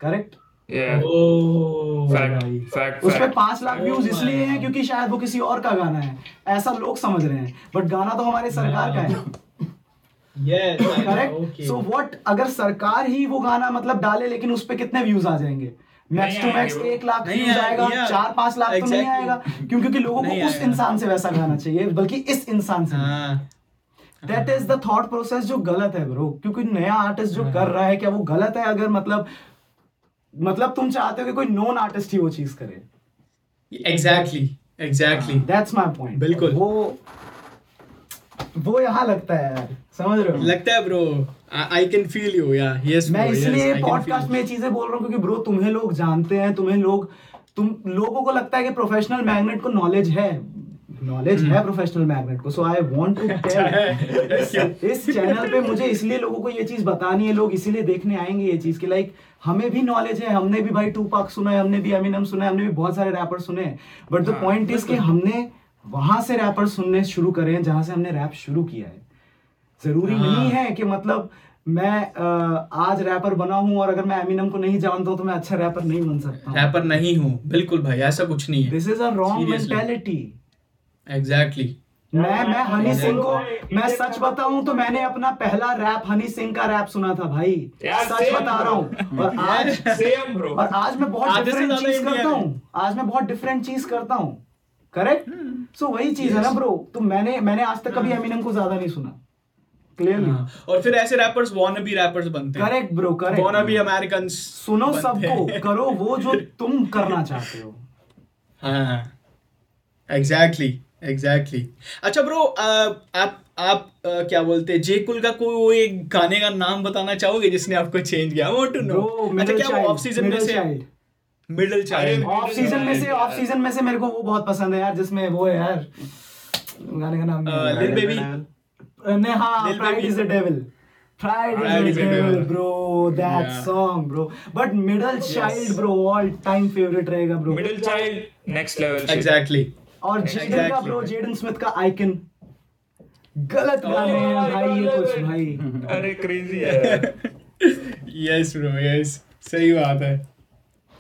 करेक्ट यार ओ फैक्ट भाई। उस पे पाँच लाख Oh व्यूज़ इसलिए हैं क्योंकि शायद वो किसी और का गाना है। ऐसा लोग समझ रहे हैं बट गाना तो हमारे सरकार का है। करेक्ट सो व्हाट अगर सरकार ही वो गाना मतलब डाले लेकिन उस पे कितने व्यूज़ आ जाएँगे? मैक्स टू मैक्स एक लाख व्यूज़ आएगा, चार पाँच लाख तो नहीं आएगा क्यों क्योंकि लोगों को उस इंसान से वैसा गाना चाहिए बल्कि इस इंसान से हाँ। That is the thought process जो गलत है ब्रो क्योंकि नया आर्टिस्ट जो कर रहा है क्या वो गलत है? अगर मतलब मतलब तुम चाहते हो कि कोई नॉन आर्टिस्ट ही वो चीज़ करे। Exactly exactly that's my point बिल्कुल। वो वो यहाँ लगता है यार समझ रहे हो? लगता है bro I can feel you yeah yes मैं इसलिए पॉडकास्ट में चीज़ें बोल रहा हूँ क्योंकि ब्रो तुम्हें लोग जानते हैं तुम्हें लोग तुम लोगों को लगता है कि प्रोफेशनल मैग्नेट को नॉलेज है। नॉलेज है प्रोफेशनल मैग्नेट को so I want to tell इस चैनल पे मुझे इसलिए लोगों को ये चीज़ बतानी है लोग इसीलिए देखने आएँगे ये चीज़ कि लाइक हमें भी नॉलेज है हमने भी भाई टू पाक सुना है हमने भी एमिनम सुना है हमने भी बहुत सारे रैपर सुने हैं बट द पॉइंट इज़ कि हमने वहाँ से रैपर सुनने शुरू करे हैं जहाँ से हमने रैप शुरू किया है। ज़रूरी हाँ। नहीं है कि मतलब मैं आज रैपर बना हूँ और अगर मैं एमिनम को नहीं जानता हूँ तो मैं अच्छा रैपर नहीं बन सकता रैपर नहीं हूँ। बिल्कुल भाई ऐसा कुछ नहीं है। This is a wrong mentality exactly मैं मैं हनी सिंह को मैं सच बताऊँ तो मैंने अपना पहला रैप हनी सिंह का रैप सुना था भाई। सच बता रहा हूँ। और (laughs) आज सेम ब्रो और आज मैं बहुत डिफरेंट चीज़ करता। हूँ। आज मैं बहुत डिफरेंट चीज़ करता हूँ। करेक्ट सो वही चीज़ है ना ब्रो तो मैंने मैंने आज तक कभी एमिनम को ज़्यादा नहीं सुना। क्लियरली हाँ, और फिर ऐसे रैपर्स वॉन बी रैपर्स बनते हैं। Correct bro correct wanna be American सुनो सबको (laughs) करो वो जो तुम करना चाहते हो। हाँ एग्जैक्टली एग्जैक्टली exactly. अच्छा ब्रो आप आप अ, क्या बोलते हैं जे कुल का कोई वो एक गाने का नाम बताना चाहोगे जिसने आपको चेंज किया वांट टू नो अच्छा क्या वो ऑफ़ सीज़न में से मिडिल चाइल्ड ऑफ़ सीज़न में से ऑफ़ सीज़न में से मेरे को वो बहुत पसंद है यार जिसमें वो है यार गाने का नाम नहीं Uh, याद। Lil Baby. ने हाँ pride is the devil Pride Pride is is the devil, devil. bro. That Yeah. song, bro. But Middle Child, bro, all time favorite रहेगा, bro. Middle child next level exactly और Jaden का bro Jaden Smith का icon गलत गाने हैं भाई ये कुछ भाई। अरे क्रेजी है। यस ब्रो यस सही बात है।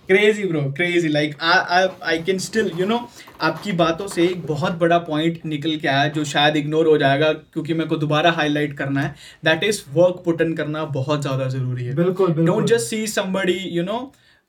Crazy bro crazy like I can still you know आपकी बातों से एक बहुत बड़ा पॉइंट निकल के आया जो शायद इग्नोर हो जाएगा क्योंकि मेरे को दोबारा हाईलाइट करना है। दैट इज़ वर्क पुटन करना बहुत ज़्यादा ज़रूरी है। बिल्कुल बिल्कुल। Don't just see somebody you know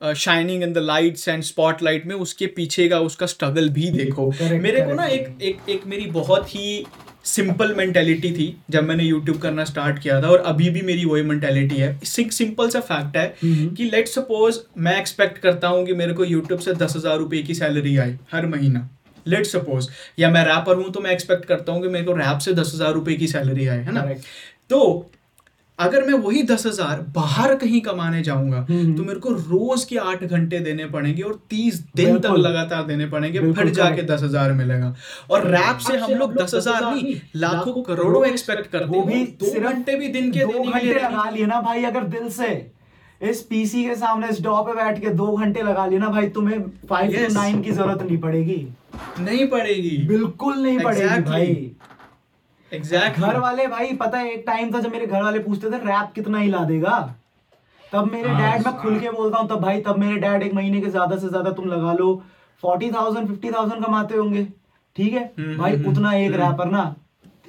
shining in the lights and spotlight में उसके पीछे का उसका स्ट्रगल भी देखो। मेरे को ना एक एक एक मेरी बहुत ही सिंपल मेंटेलिटी थी जब मैंने यूट्यूब करना स्टार्ट किया था और अभी भी मेरी वही मेंटेलिटी है। एक सिंपल सा फैक्ट है हम्म। कि लेट सपोज़ मैं एक्सपेक्ट करता हूँ कि मेरे को यूट्यूब से दस हज़ार रुपये की सैलरी आए हर महीना। लेट सपोज़ या मैं रैपर हूँ तो मैं एक्सपेक्ट करता हूँ कि मेरे को रैप से दस हज़ार रुपये की सैलरी आए है ना? तो अगर मैं वही दस हज़ार बाहर कहीं कमाने जाऊँगा हम्म। तो मेरे को रोज के आठ घंटे देने पड़ेंगे और तीस दिन तक लगातार देने पड़ेंगे फिर जाके दस हज़ार मिलेगा। और रैप से हम लोग दस हज़ार नहीं लाखों करोड़ों एक्सपेक्ट करते वो भी हैं। दो घंटे भी दिन के दो घंटे लगा लिए ना भाई अगर दिल से। इस पीसी के सामने इस डॉ पे बैठ के दो घंटे लगा लिए ना भाई तुम्हें फाइव Yes. टू नाइन की ज़रूरत नहीं पड़ेगी। नहीं पड़ेगी। बिल्कुल नहीं पड़ेगी भाई। एग्जैक्टली घर वाले भाई पता है एक टाइम था जब मेरे घर वाले पूछते थे रैप कितना ही ला देगा? तब मेरे हाँ, डैड मैं खुल के बोलता हूँ तब भाई तब मेरे डैड एक महीने के ज़्यादा से ज़्यादा तुम लगा लो फोर्टी थाउज़ेंड फिफ्टी थाउज़ेंड कमाते होंगे। ठीक है? हम्म, भाई हम्म, उतना एक रैपर ना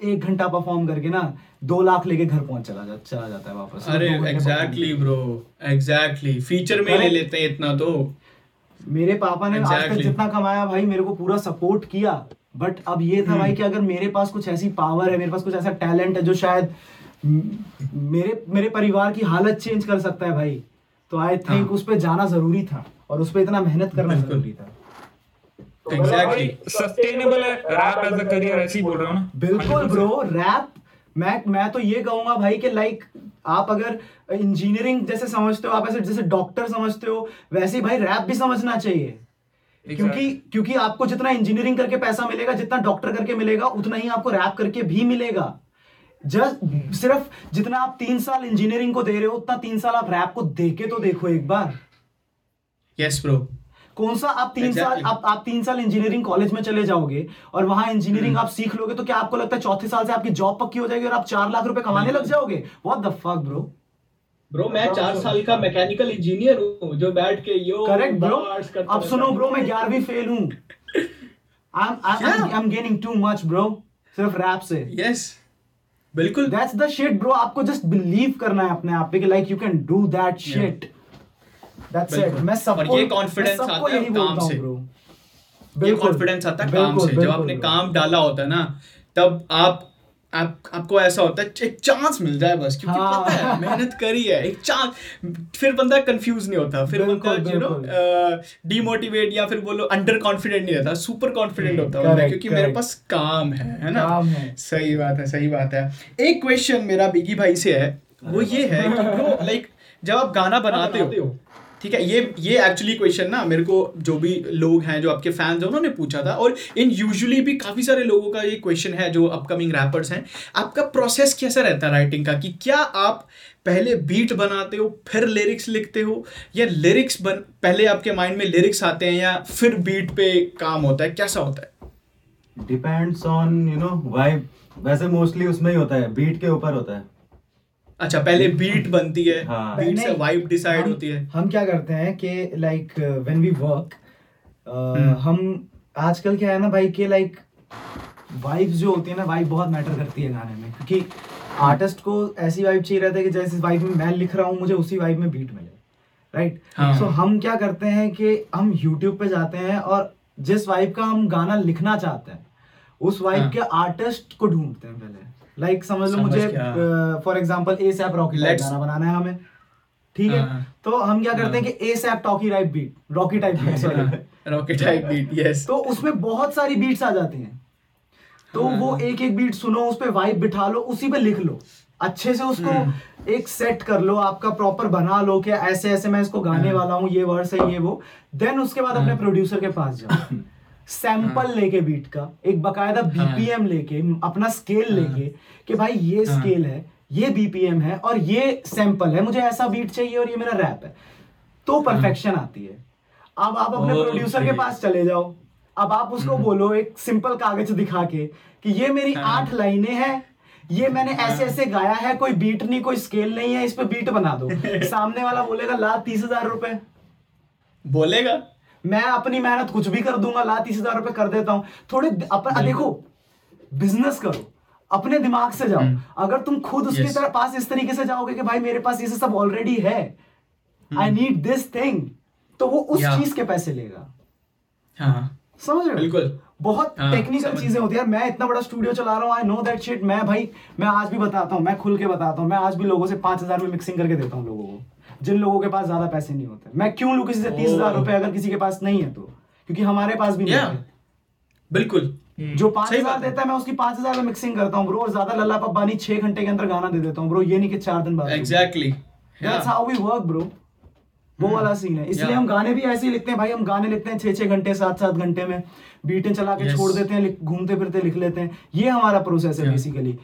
एक घंटा परफॉर्म करके ना दो लाख लेके घर पहुँच चला जा चला जाता है वापस। अरे एग्जैक्टली ब्रो एग्जैक्टली फीचर में ले लेते हैं इतना तो। मेरे पापा ने आज तक जितना कमाया भाई मेरे को पूरा सपोर्ट किया। बट अब ये हम्म। था भाई कि अगर मेरे पास कुछ ऐसी पावर है मेरे पास कुछ ऐसा टैलेंट है जो शायद मेरे मेरे परिवार की हालत चेंज कर सकता है भाई। तो आई थिंक हाँ। उस पर जाना ज़रूरी था और उस पर इतना मेहनत करना ज़रूरी था। तो एग्जैक्टली सस्टेनेबल है रैप एज अ करियर ऐसे बोल रहे हो बिल्कुल 100%. ब्रो रैप मैं मैं तो ये कहूँगा भाई कि लाइक आप अगर इंजीनियरिंग जैसे समझते हो आप ऐसे जैसे डॉक्टर समझते हो वैसे ही भाई रैप भी समझना चाहिए। क्योंकि क्योंकि आपको जितना इंजीनियरिंग करके पैसा मिलेगा जितना डॉक्टर करके मिलेगा उतना ही आपको रैप करके भी मिलेगा। जस्ट सिर्फ़ जितना आप तीन साल इंजीनियरिंग को दे रहे हो उतना तीन साल आप रैप को दे के तो देखो एक बार। यस ब्रो कौन सा आप तीन Exactly. साल आप आप तीन साल इंजीनियरिंग कॉलेज में चले जाओगे और वहाँ इंजीनियरिंग हम्म। आप सीख लोगे तो क्या आपको लगता है चौथे साल से आपकी जॉब पक्की हो जाएगी और आप चार लाख रुपए कमाने लग जाओगे? What the fuck bro bro मैं चार साल का मैकेनिकल इंजीनियर हूँ जो बैठ के यो करेक्ट ब्रो अब सुनो ब्रो मैं ग्यारहवीं फेल हूँ। I'm I'm? I'm सिर्फ़ रैप से। बिल्कुल। दैट्स द शिट ब्रो आपको जस्ट बिलीव करना है अपने आप पे कि like you can do that shit that's it मैं सबको ये सबको आता है काम से। ब्रो ये कॉन्फिडेंस आता है काम से। जब आपने काम डाला होता है ना तब आप आप आपको ऐसा होता है एक चांस मिल जाए बस क्योंकि हाँ। पता है मेहनत करी है एक चांस फिर बंदा कंफ्यूज नहीं होता फिर बंदा यू नो डीमोटिवेट या फिर बोलो अंडर कॉन्फिडेंट नहीं रहता सुपर कॉन्फिडेंट होता है क्योंकि मेरे पास काम है है ना? है। सही बात है सही बात है। एक क्वेश्चन मेरा बिगी भाई से है वो ये है कि लाइक जब आप गाना बनाते हो। ठीक है, ये ये एक्चुअली क्वेश्चन ना मेरे को जो भी लोग हैं, जो आपके फैंस हैं, उन्होंने पूछा था और इन यूजुअली भी काफ़ी सारे लोगों का ये क्वेश्चन है जो अपकमिंग रैपर्स हैं। आपका प्रोसेस कैसा रहता है राइटिंग का कि क्या आप पहले बीट बनाते हो, फिर लिरिक्स लिखते हो, या लिरिक्स बन, पहले आपके माइंड में लिरिक्स आते हैं या फिर बीट पे काम होता है, कैसा होता है? Depends on you know vibe वैसे मोस्टली उसमें ही होता है बीट के ऊपर होता है। अच्छा पहले बीट बनती है हाँ। बीट से वाइब डिसाइड होती है हम क्या करते हैं कि लाइक व्हेन वी वर्क। हम आजकल क्या है ना भाई कि लाइक वाइब्स जो होती है ना वाइब बहुत मैटर करती है गाने में क्योंकि आर्टिस्ट को ऐसी वाइब चाहिए रहता है कि जैसे वाइब में मैं लिख रहा हूँ मुझे उसी वाइब में बीट मिले राइट हाँ। सो हम क्या करते हैं कि हम यूट्यूब पे जाते हैं और जिस वाइब का हम गाना लिखना चाहते हैं उस वाइब हाँ। के आर्टिस्ट को ढूंढते हैं पहले लाइक समझ लो मुझे for example ASAP Rocky type गाना बनाना है हमें। ठीक है? हाँ। तो हम क्या करते हैं कि ASAP talkie type beat Rocky type beat sorry rocket type beat yes तो उसमें बहुत सारी बीट्स आ जाती हैं। तो हाँ। वो एक एक बीट सुनो उस पर वाइब बिठा लो उसी पे लिख लो। अच्छे से उसको हम्म। एक सेट कर लो आपका प्रॉपर बना लो कि ऐसे ऐसे मैं इसको गाने हाँ। वाला हूँ ये वर्ड्स है ये वो। देन उसके बाद अपने प्रोड्यूसर के पास जाओ। (laughs) सैंपल हाँ। लेके बीट का एक बकायदा बीपीएम लेके अपना स्केल लेके कि भाई ये हाँ। स्केल है ये बीपीएम है और ये सैंपल है मुझे ऐसा बीट चाहिए और ये मेरा रैप है। तो परफेक्शन आती है। अब आप अपने प्रोड्यूसर के पास चले जाओ। अब आप उसको बोलो एक सिंपल कागज़ दिखा के कि ये मेरी हाँ। आठ लाइनें हैं ये मैंने ऐसे ऐसे गाया है कोई बीट नहीं कोई स्केल नहीं है इस पे बीट बना दो। (laughs) सामने वाला बोलेगा ला तीस हज़ार रुपए। बोलेगा? मैं अपनी मेहनत कुछ भी कर दूँगा ला तीस हज़ार रुपए कर देता हूँ। थोड़े अपन देखो बिज़नेस करो अपने दिमाग से जाओ। हम्म। अगर तुम खुद उसके Yes. तरह पास इस तरीके से जाओगे कि भाई मेरे पास ये सब ऑलरेडी है आई नीड दिस थिंग तो वो उस Yeah. चीज़ के पैसे लेगा। हाँ। समझ रहे बिल्कुल। बहुत हाँ, टेक्निकल समझ। चीज़ें होती है। यार मैं इतना बड़ा स्टूडियो चला रहा हूँ आई नो दैट शिट मैं भाई मैं आज भी बताता हूँ मैं खुल के बताता हूँ। मैं आज भी लोगों से पाँच हज़ार में मिक्सिंग करके देता हूँ लोगों को। जिन लोगों के पास ज़्यादा पैसे नहीं होते। मैं क्यों लू किसी से तीस हज़ार रुपए अगर किसी के पास नहीं है तो? क्योंकि हमारे पास भी नहीं Yeah. है बिल्कुल। जो पाँच हज़ार देता है मैं उसकी पाँच हज़ार में मिक्सिंग करता हूँ ब्रो और ज़्यादा लल्ला पब्बानी छह घंटे के अंदर गाना दे देता हूँ ब्रो ये नहीं कि चार दिन बाद exactly that's how we work bro वो वाला सीन है। इसलिए Hmm. Yeah. हम गाने भी ऐसे ही लिखते हैं भाई हम गाने लिखते हैं छह छह घंटे सात सात घंटे में। बीटें चला के Yes. छोड़ देते हैं घूमते फिरते लिख लेते हैं। ये हमारा प्रोसेस है Yeah. बेसिकली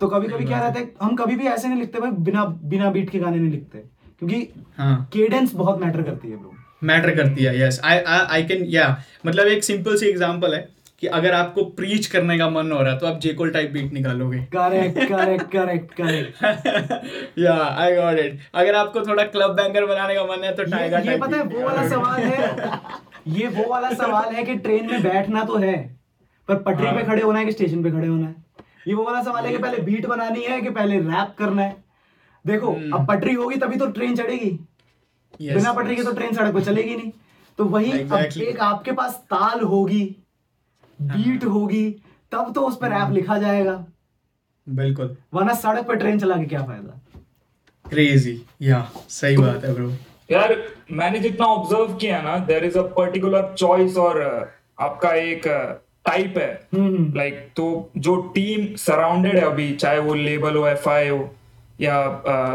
तो कभी कभी क्या रहता है। हम कभी भी ऐसे नहीं लिखते भाई बिना बिना बीट के गाने नहीं लिखते। क्योंकि हाँ। केडेंस बहुत मैटर करती है ब्रो मैटर करती है यस आई आई कैन या मतलब एक सिंपल सी एग्जांपल है कि अगर आपको प्रीच करने का मन हो रहा है तो आप जेकोल टाइप बीट निकालोगे। Correct correct correct correct yeah I got it अगर आपको थोड़ा क्लब बैंगर बनाने का मन है तो टाइगर ये, ये पता है वो वाला सवाल है। ये वो वाला सवाल है कि ट्रेन में बैठना तो है पर पटरी पे हाँ। खड़े होना है कि स्टेशन पे खड़े होना है? ये वो वाला सवाल है कि पहले बीट बनानी है कि पहले रैप करना है? देखो हम्म। अब पटरी होगी तभी तो ट्रेन चढ़ेगी। Yes, बिना पटरी के तो ट्रेन सड़क पर चलेगी नहीं। तो वही अब एक आपके पास ताल होगी बीट हाँ। होगी तब तो उस पर रैप लिखा जाएगा। बिल्कुल। वरना सड़क पे ट्रेन चला के क्या फ़ायदा? क्रेजी या सही बात है ब्रो यार मैंने जितना ऑब्ज़र्व किया ना there is a particular choice और uh, आपका एक टाइप है। हम्म लाइक तो जो टीम सराउंडेड है अभी चाहे वो लेबल हो एफ़ हो या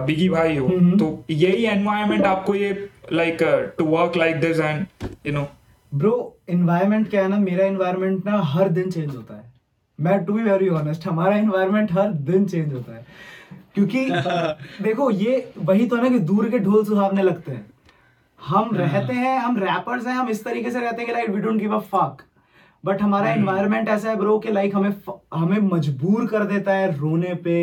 बिगी भाई हो। तो यही एनवायरमेंट आपको ये like to work like this and you know bro environment क्या है ना मेरा एनवायरनमेंट ना हर दिन चेंज होता है। मैं टू बी वेरी ऑनेस्ट हमारा एनवायरनमेंट हर दिन चेंज होता है। क्योंकि (laughs) देखो ये वही तो है ना कि दूर के ढोल सुहावने लगते हैं। हम रहते हैं हम रैपर्स हैं हम इस तरीके से रहते हैं कि like we don't give a fuck but हमारा एनवायरनमेंट ऐसा है ब्रो कि लाइक हमें हमें मजबूर कर देता है रोने पे।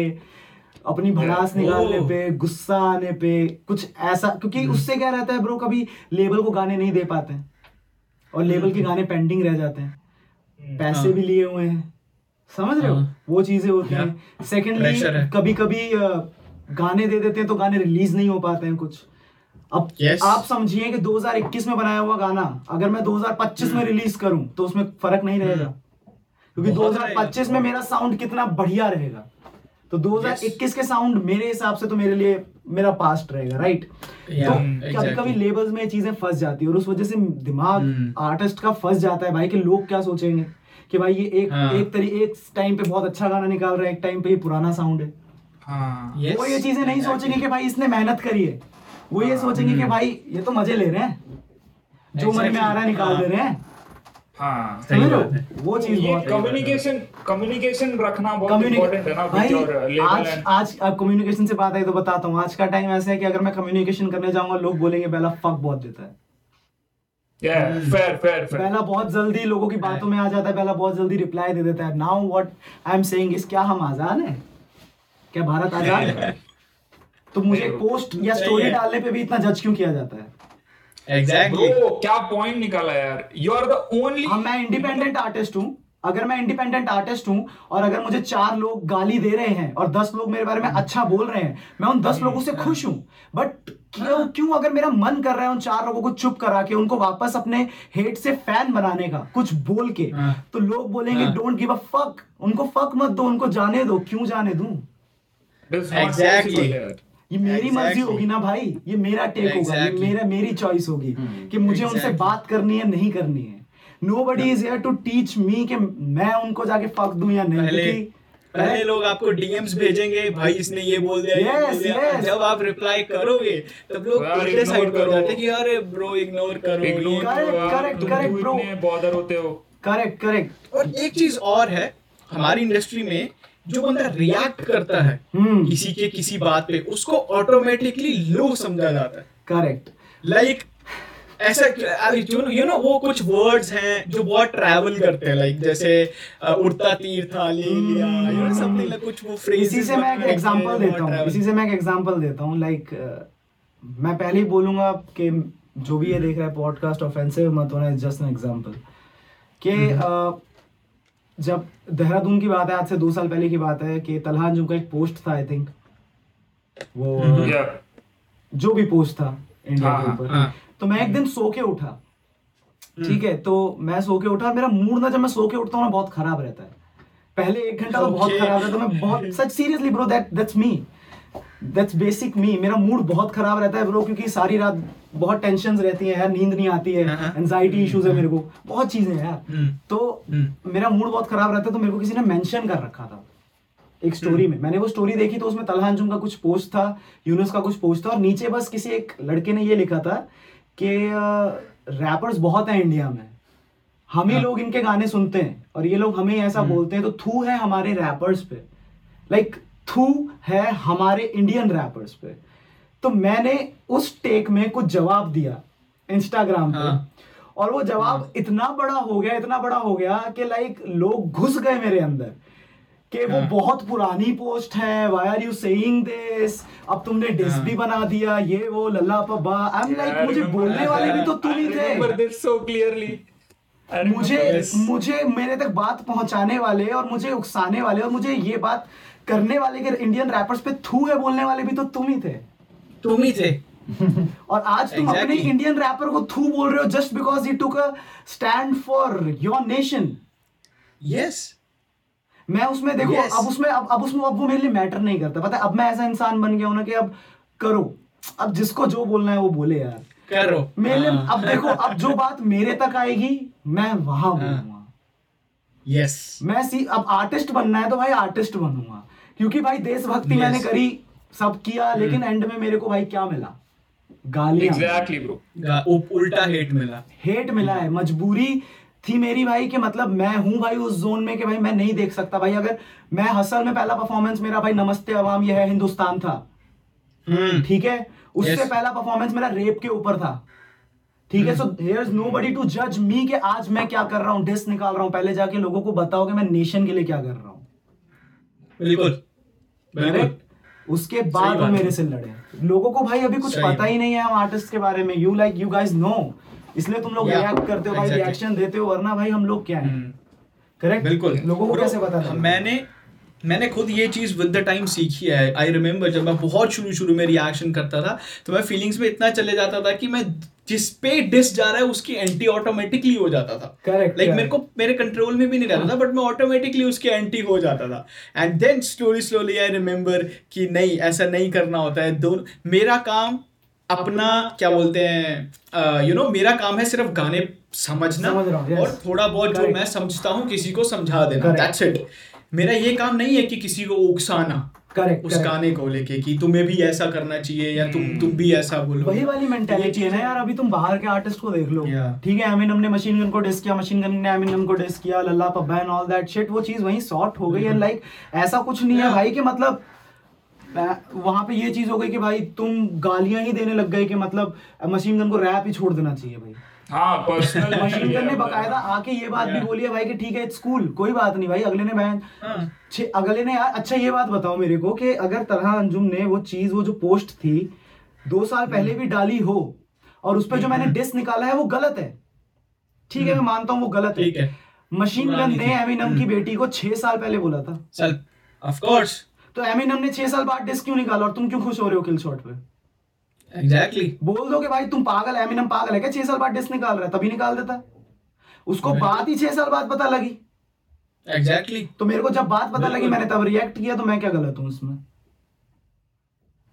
अपनी भड़ास निकालने Oh. पे गुस्सा आने पे कुछ ऐसा क्योंकि उससे क्या रहता है ब्रो कभी लेबल को गाने नहीं दे पाते हैं। और लेबल के गाने पेंडिंग रह जाते हैं। पैसे हाँ। भी लिए हुए हैं। समझ रहे हो? हाँ। वो चीज़ें होती. हैं। सेकेंडली कभी कभी गाने दे देते हैं तो गाने रिलीज़ नहीं हो पाते हैं कुछ। अब Yes. आप समझिए कि 2021 में बनाया हुआ गाना अगर मैं 2025 में रिलीज़ करूँ तो उसमें फ़र्क नहीं रहेगा। क्योंकि बहुत 2025 में मेरा साउंड कितना बढ़िया रहेगा। तो 2021 yes. के साउंड मेरे हिसाब से तो मेरे लिए मेरा पास्ट रहेगा राइट Yeah, तो exactly. कभी लेबल्स में चीज़ें फंस जाती है और उस वजह से दिमाग। आर्टिस्ट का फंस जाता है भाई कि लोग क्या सोचेंगे कि भाई ये एक हाँ। एक तरी एक टाइम पे बहुत अच्छा गाना निकाल रहा है एक टाइम पे ये पुराना साउंड है हाँ Yes, वो ये चीज़ें नहीं exactly. सोचेंगे कि भाई इसने मेहनत करी है वो ये सोचेंगे कि भाई ये तो मज़े ले रहे हैं जो मन में आ रहा है निकाल हाँ। दे रहे हैं हाँ। सही बात है। वो चीज़ बहुत कम्युनिकेशन कम्युनिकेशन रखना बहुत इम्पोर्टेंट है ना भाई आज आज कम्युनिकेशन से बात आई तो बताता हूँ। आज का टाइम ऐसा है कि अगर मैं कम्युनिकेशन करने जाऊँगा लोग बोलेंगे पहला फक बहुत देता है। या फेयर फेयर फेयर बेला बहुत जल्दी लोगों की बातों में आ जाता है पहला बहुत जल्दी रिप्लाई दे देता है। Now what I am saying is क्या हम आज़ाद हैं? क्या भारत आज़ाद है? (laughs) तो मुझे पोस्ट या स्टोरी डालने पे भी इतना जज क्यों किया जाता है? एग्जैक्टली ब्रो क्या पॉइंट निकाला यार? यू आर द ओनली हाँ मैं इंडिपेंडेंट आर्टिस्ट हूँ। अगर मैं इंडिपेंडेंट आर्टिस्ट हूँ और अगर मुझे चार लोग गाली दे रहे हैं और दस लोग मेरे बारे में अच्छा बोल रहे हैं मैं उन दस लोगों से खुश हूँ। बट क्यों क्यों अगर मेरा मन कर रहा है उन चार लोगों को चुप करा के उनको वापस अपने हेट से फ़ैन बनाने का कुछ बोल के हाँ। तो लोग बोलेंगे हाँ। डोंट गिव अ फक उनको फक मत दो उनको जाने दो। क्यों जाने दूँ? Not Exactly. ये मेरी Exactly. मर्ज़ी होगी ना भाई ये मेरा टेक exactly. होगा ये मेरा मेरी चॉइस होगी हम्म, कि मुझे exactly. उनसे बात करनी है नहीं करनी है nobody is here to teach me कि मैं उनको जाके फक दूँ या नहीं पहले पहले लोग आपको डीएम्स भेजेंगे भाई इसने ये बोल दिया yes, ये बोल दिया yes. जब आप रिप्लाई करोगे तब लोग ignore साइड पर जाते कि अरे ब्रो इग्नोर करो करो क्यों bro. इतने bother होते हो करेक्ट करेक्ट और एक चीज़ और है हमारी इंडस्ट्री में जो बंदा रिएक्ट करता है हम्म। किसी के किसी बात पे उसको ऑटोमेटिकली लो समझा जाता है। करेक्ट लाइक ऐसा यू नो वो कुछ वर्ड्स हैं जो बहुत ट्रैवल करते हैं लाइक जैसे उड़ता तीर था ले लिया यू नो समथिंग लाइक कुछ वो फ्रेजेस इसी से मैं एक एग्जांपल देता हूँ इसी से मैं एक एग्जांपल देता हूँ लाइक मैं पहले ही बोलूँगा कि जो भी ये देख रहा है पॉडकास्ट ऑफेंसिव मत होना जस्ट एन एग्जांपल कि अ, जब देहरादून की बात है आज से दो साल पहले की बात है कि तलहा अंजुम का एक पोस्ट था आई थिंक वो या जो भी पोस्ट था इंडिया हाँ, के ऊपर हाँ। तो मैं एक दिन सो के उठा ठीक है तो मैं सो के उठा मेरा मूड ना जब मैं सो के उठता हूँ ना बहुत खराब रहता है। पहले एक घंटा तो बहुत खराब रहता है मैं बहुत (laughs) सच seriously bro that that's me that's basic me मेरा मूड बहुत खराब रहता है ब्रो क्योंकि सारी रात बहुत टेंशन रहती है यार नींद नहीं आती है हाँ, एंजाइटी इश्यूज़ है मेरे को। बहुत चीज़ें हैं यार। हम्म। तो हम्म। मेरा मूड बहुत खराब रहता है तो मेरे को किसी ने मेंशन कर रखा था। एक स्टोरी में। मैंने वो स्टोरी देखी तो उसमें तलहा अंजुम का कुछ पोस्ट था यूनुस का कुछ पोस्ट था और नीचे बस किसी एक लड़के ने ये लिखा था कि रैपर्स बहुत हैं इंडिया में। हम ही हाँ। लोग इनके गाने सुनते हैं और ये लोग हमें ऐसा बोलते हैं तो थू है हमारे रैपर्स पे। लाइक थू है हमारे इंडियन रैपर्स पे तो मैंने उस टेक में कुछ जवाब दिया इंस्टाग्राम पे हाँ। और वो जवाब इतना बड़ा हो गया इतना बड़ा हो गया कि लाइक लोग घुस गए मेरे अंदर कि वो हाँ। बहुत पुरानी पोस्ट है why are you saying this अब तुमने डिस हाँ। भी बना दिया ये वो लल्ला पब्बा आई एम लाइक मुझे बोलने वाले भी तो तुम ही थे. I remember मुझे मुझे मेरे तक बात पहुँचाने वाले और मुझे उकसाने वाले और मुझे ये बात करने वाले के इंडियन रैपर्स पे थू है बोलने वाले भी तो तुम ही थे। तुम ही थे। (laughs) और आज तुम exactly. अपने इंडियन रैपर को थू बोल रहे हो just because he took a stand for your nation yes मैं उसमें देखो Yes. अब उसमें अब अब उसमें अब वो मेरे लिए मैटर नहीं करता। पता है अब मैं ऐसा इंसान बन गया हूँ ना कि अब करो। अब जिसको जो बोलना है वो बोले यार। करो। मेरे लिए हाँ। अब देखो अब जो बात मेरे तक आएगी मैं वहाँ बोलूँगा। Yes yes. मैं सी अब आर्टिस्ट बनना है तो भाई आर्टिस्ट बनूँगा। क्योंकि भाई देशभक्ति Yes. मैंने करी सब किया लेकिन एंड में मेरे को भाई क्या मिला? गालियाँ। Exactly, bro. उल्टा हेट मिला। हेट मिला है मजबूरी थी मेरी भाई कि मतलब मैं हूँ भाई उस जोन में कि भाई मैं नहीं देख सकता। भाई अगर मैं हसल में पहला परफॉर्मेंस मेरा भाई नमस्ते अवाम यह है हिंदुस्तान था। हम्म ठीक है? उससे Yes. पहला परफॉर्मेंस मेरा रेप के ऊपर था। ठीक है? So here is nobody to जज मी कि आज मैं क्या कर रहा हूँ डिस निकाल रहा हूँ। पहले जाके लोगों को बताओ कि मैं नेशन के लिए क्या कर रहा हूँ। बिल्कुल। Correct? उसके बाद वो मेरे से लड़े। लोगों को भाई अभी कुछ पता ही नहीं है हम आर्टिस्ट के बारे में। You like you guys know इसलिए तुम लोग रिएक्ट करते हो भाई रिएक्शन देते हो वरना भाई हम लोग क्या हैं? हम्म, करेक्ट बिल्कुल। लोगों को कैसे पता? मैंने मैंने खुद ये चीज़ विद द टाइम सीखी है। आई रिमेंबर जब मैं बहुत शुरू शुरू में रिएक्शन करता था तो मैं फीलिंग्स में इतना चले जाता था कि मैं जिस पे डिस जा रहा है उसकी एंटी ऑटोमेटिकली हो जाता था। Correct, like. मेरे को मेरे कंट्रोल में भी नहीं रहता था बट मैं ऑटोमेटिकली उसके एंटी हो जाता था। And then slowly slowly I remember कि नहीं ऐसा नहीं करना होता है। दोनों मेरा काम अपना क्या बोलते हैं यू नो मेरा काम है सिर्फ़ गाने समझना समझ yes. और थोड़ा बहुत जो मैं समझता हूँ किसी को समझा देना। दैट्स इट मेरा ये काम नहीं है कि किसी को उकसाना करेक्ट उस गाने को लेके कि तुम्हें भी ऐसा करना चाहिए या तुम तुम भी ऐसा बोलो। वही वाली मेंटेलिटी है ना यार अभी तुम बाहर के आर्टिस्ट को देख लो। ठीक है एमिनम ने मशीन गन को डिस किया मशीन गन ने एमिनम को डिस किया लल्ला पब्बा एंड ऑल दैट शिट वो चीज़ वहीं सॉर्ट हो गई है। लाइक ऐसा कुछ नहीं है भाई कि मतलब वहाँ पे ये चीज़ हो गई कि भाई तुम गालियाँ ही देने लग गए कि मतलब मशीन गन को रैप ही छोड़ देना चाहिए भाई। हाँ पर्सनल ने (laughs) बकायदा आके ये बात भी बोली है भाई कि ठीक है इट्स कूल कोई बात नहीं भाई अगले ने बहन हाँ, अगले ने यार अच्छा ये बात बताओ मेरे को कि अगर तरह अंजुम ने वो चीज़ वो जो पोस्ट थी दो साल पहले भी डाली हो और उस पर जो मैंने डिस निकाला है वो गलत है। ठीक है मैं मानता हूँ वो गलत है। ठीक मशीन गन ने। एमिनम की बेटी को छह साल पहले बोला था। चल ऑफ़ कोर्स तो एमिनम ने छह साल बाद डिस्क क्यों निकाला और तुम क्यों खुश हो रहे हो किल शॉट पे? एग्जैक्टली बोल दो कि भाई तुम पागल है एमिनम पागल है क्या? छह साल बाद डिस्क निकाल रहा है तभी निकाल देता। उसको Right. बात ही छह साल बाद पता लगी। Exactly exactly. तो मेरे को जब बात पता लगी मैंने तब रिएक्ट किया तो मैं क्या गलत हूँ उसमें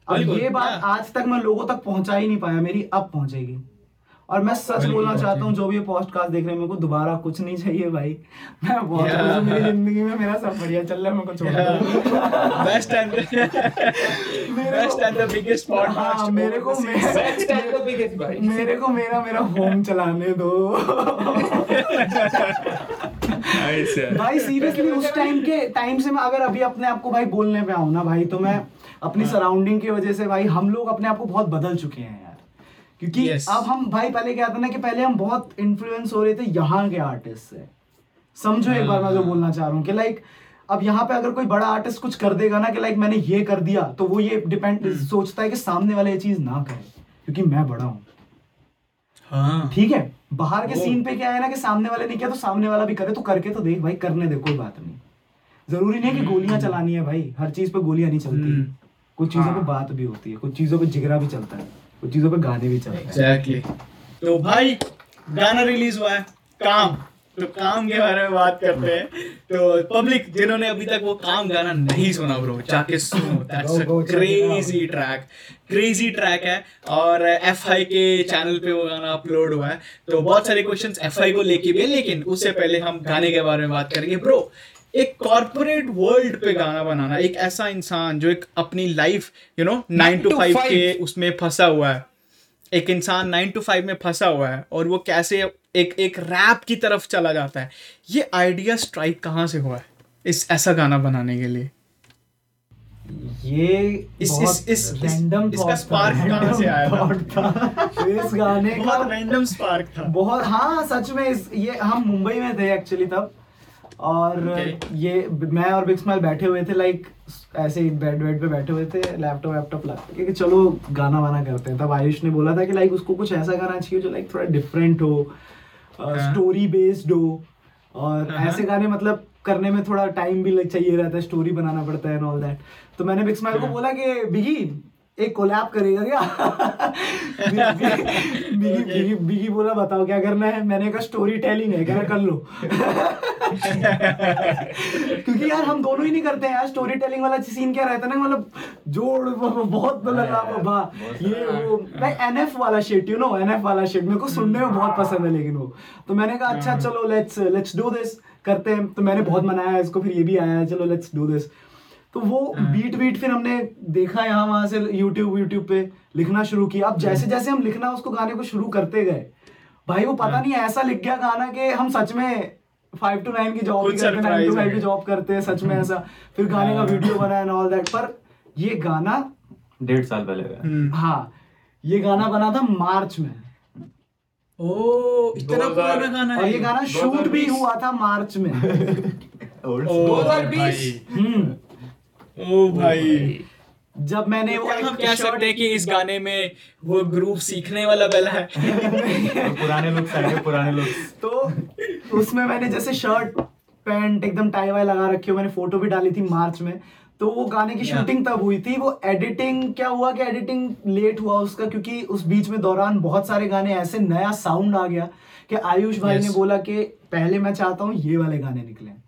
अब ये बात आज तक मैं लोगों तक पहुँचा ही नहीं पाया मेरी अब पहुंचेगी। और मैं सच बोलना चाहता हूँ जो भी ये पॉडकास्ट देख रहे हैं मेरे को दोबारा कुछ नहीं चाहिए भाई। मैं बहुत Yeah. मेरी ज़िंदगी में मेरा सब बढ़िया चल रहा है मेरे को छोड़ दो। Best and best and the biggest हाँ, पॉडकास्ट मेरे को Best and the मेरे, biggest भाई। मेरे को मेरा मेरा होम चलाने दो। भाई सीरियसली उस टाइम के टाइम से मैं अगर अभी अपने आप को भाई बोलने पे आऊँ ना भाई तो मैं अपनी हाँ। सराउंडिंग की वजह से भाई हम लोग अपने आप को बहुत बदल चुके हैं क्योंकि Yes. अब हम भाई पहले क्या था ना कि पहले हम बहुत इन्फ्लुएंस हो रहे थे यहाँ के आर्टिस्ट से समझो एक बार मैं जो हाँ। बोलना चाह रहा हूँ कि लाइक अब यहाँ पे अगर कोई बड़ा आर्टिस्ट कुछ कर देगा ना कि लाइक मैंने ये कर दिया तो वो ये डिपेंड हम्म। सोचता है कि सामने वाला ये चीज़ ना करे क्योंकि मैं बड़ा हूँ हाँ ठीक है बाहर के सीन पे क्या है ना कि सामने वाले ने किया तो सामने वाला भी करे तो करके तो देख भाई करने दे कोई बात नहीं ज़रूरी नहीं कि गोलियाँ चलानी है भाई हर चीज़ पे गोलियाँ नहीं चलती हम्म। कुछ चीज़ों पे हाँ। बात भी होती है कुछ चीज़ों पे जिगरा भी चलता है कुछ चीज़ों पे गाने भी चलते हैं। एग्जैक्टली तो भाई गाना रिलीज़ हुआ है। काम। तो काम के बारे में बात करते हैं। तो पब्लिक जिन्होंने अभी तक वो काम गाना नहीं सुना ब्रो जाके सुनो। That's a crazy track crazy track है। और एफ़ आई के चैनल पे वो गाना अपलोड हुआ है। तो बहुत सारे क्वेश्चंस एफ़ आई को लेके भी लेकिन उससे पहले हम गाने के बारे में बात करेंगे। ब्रो एक कॉर्पोरेट वर्ल्ड पे गाना बनाना एक ऐसा इंसान जो एक अपनी life you know nine to five के उसमें फंसा हुआ है। एक इंसान नाइन टू फाइव में फंसा हुआ है और वो कैसे एक एक रैप की तरफ़ चला जाता है। ये आइडिया स्ट्राइक कहाँ से हुआ है इस ऐसा गाना बनाने के लिए? ये इस- इस- इस- random इसका था, कहाँ से आया था? इस गाने का रैंडम स्पार्क था। बहुत हाँ सच में इस ये हम मुंबई में थे एक्चुअली तब। और Okay. ये मैं और बिग स्माइल बैठे हुए थे लाइक ऐसे ही बेड वेड पे बैठे हुए थे लैपटॉप वैपटॉप लगा के चलो गाना वाना करते हैं तब आयुष ने बोला था कि लाइक उसको कुछ ऐसा गाना चाहिए जो लाइक थोड़ा डिफरेंट हो हाँ। स्टोरी बेस्ड हो और हाँ। ऐसे गाने मतलब करने में थोड़ा टाइम भी लग चाहिए रहता है स्टोरी बनाना पड़ता है एंड ऑल दैट तो मैंने बिग स्माइल को हाँ। बोला कि बिगी एक कोलैब करेगा क्या? बिगी बिगी बिगी बोला बताओ क्या करना है? मैंने कहा स्टोरी टेलिंग है कह कर लो? (laughs) क्योंकि यार हम दोनों ही नहीं करते हैं यार स्टोरी टेलिंग वाला सीन क्या रहता है ना मतलब जोड़ बहुत मतलब हाँ, बाबा ये वो लाइक एनएफ वाला शिट यू नो एनएफ वाला शिट मेरे को सुनने में बहुत पसंद है लेकिन वो। तो मैंने कहा अच्छा चलो लेट्स लेट्स डू दिस करते हैं। तो मैंने बहुत मनाया इसको फिर ये भी आया चलो लेट्स डू दिस तो वो बीट बीट फिर हमने देखा यहाँ वहाँ से यूट्यूब यूट्यूब पे लिखना शुरू किया। अब जैसे जैसे हम लिखना उसको गाने को शुरू करते गए। भाई वो पता नहीं ऐसा लिख गया गाना कि हम सच में फाइव टू नाइन की जॉब करते नाइन टू फाइव की जॉब करते हैं सच में ऐसा। फिर गाने का वीडियो बना एंड ऑल दैट पर ये गाना डेढ़ साल पहले हम्म। हाँ ये गाना बना था मार्च में। ओ इतना पुराना गाना है। और ये गाना शूट भी हुआ था मार्च में। (laughs) Old ओ school. 2020 हम्म। ओ भाई। जब मैंने वो हम कह सकते हैं कि इस गाने में वो ग्रुप सीखने वाला बेला है? तो (laughs) पुराने आएँगे पुराने लुक्स तो उसमें मैंने जैसे शर्ट पैंट एकदम टाई वाई लगा रखी हो मैंने फ़ोटो भी डाली थी मार्च में। तो वो गाने की शूटिंग तब हुई थी वो एडिटिंग क्या हुआ कि एडिटिंग लेट हुआ उसका क्योंकि उस बीच में दौरान बहुत सारे गाने ऐसे नया साउंड आ गया कि आयुष भाई Yes. ने बोला कि पहले मैं चाहता हूँ ये वाले गाने निकले।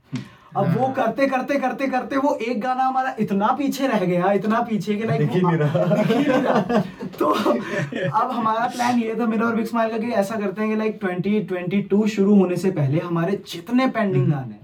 अब वो करते करते करते करते वो एक गाना हमारा इतना पीछे रह गया इतना पीछे कि लाइक नहीं रहा। दिख ही नहीं रहा। तो (laughs) अब हमारा प्लान ये था मेरा और बिग स्माइल का कि ऐसा करते हैं कि लाइक 2022 शुरू होने से पहले हमारे जितने पेंडिंग गाने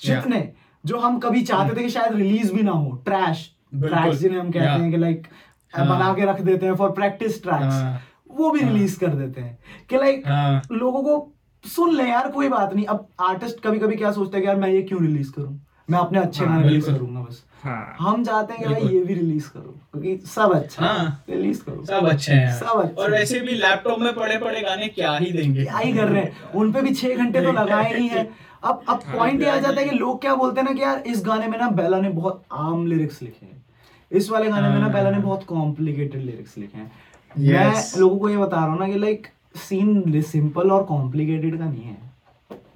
जितने जो हम कभी चाहते थे कि शायद रिलीज़ भी ना हो ट्रैश। ट्रैक्स जिन्हें हम कहते हैं कि लाइक हाँ। बना के रख देते हैं फॉर प्रैक्टिस ट्रैक्स हाँ। वो भी रिलीज़ कर देते हैं कि लाइक हाँ। लोगों को सुन ले यार कोई बात नहीं। अब आर्टिस्ट कभी कभी क्या सोचता है कि यार मैं ये क्यों रिलीज़ करूँ? मैं अपने अच्छे हाँ, गाने रिलीज़ करूँगा बस। हाँ। हम चाहते हैं कि भाई ये भी रिलीज़ करो क्योंकि सब अच्छा हाँ। रिलीज़ करो। सब अच्छे हैं सब अच्छे और वैसे भी लैपटॉप में पड़े पड़े गाने क्या ही देंगे। क्या ही कर रहे हैं। उन पे भी छह घंटे तो लगाए ही है। अब अब हाँ, पॉइंट ये आ जाता है कि लोग क्या बोलते हैं ना कि यार इस गाने में ना बेला ने बहुत आम लिरिक्स लिखे हैं। इस वाले गाने में ना हाँ। बेला ने बहुत कॉम्प्लिकेटेड लिरिक्स लिखे हैं. मैं लोगों को ये बता रहा हूँ ना कि लाइक सीन सिंपल और कॉम्प्लिकेटेड का नहीं है।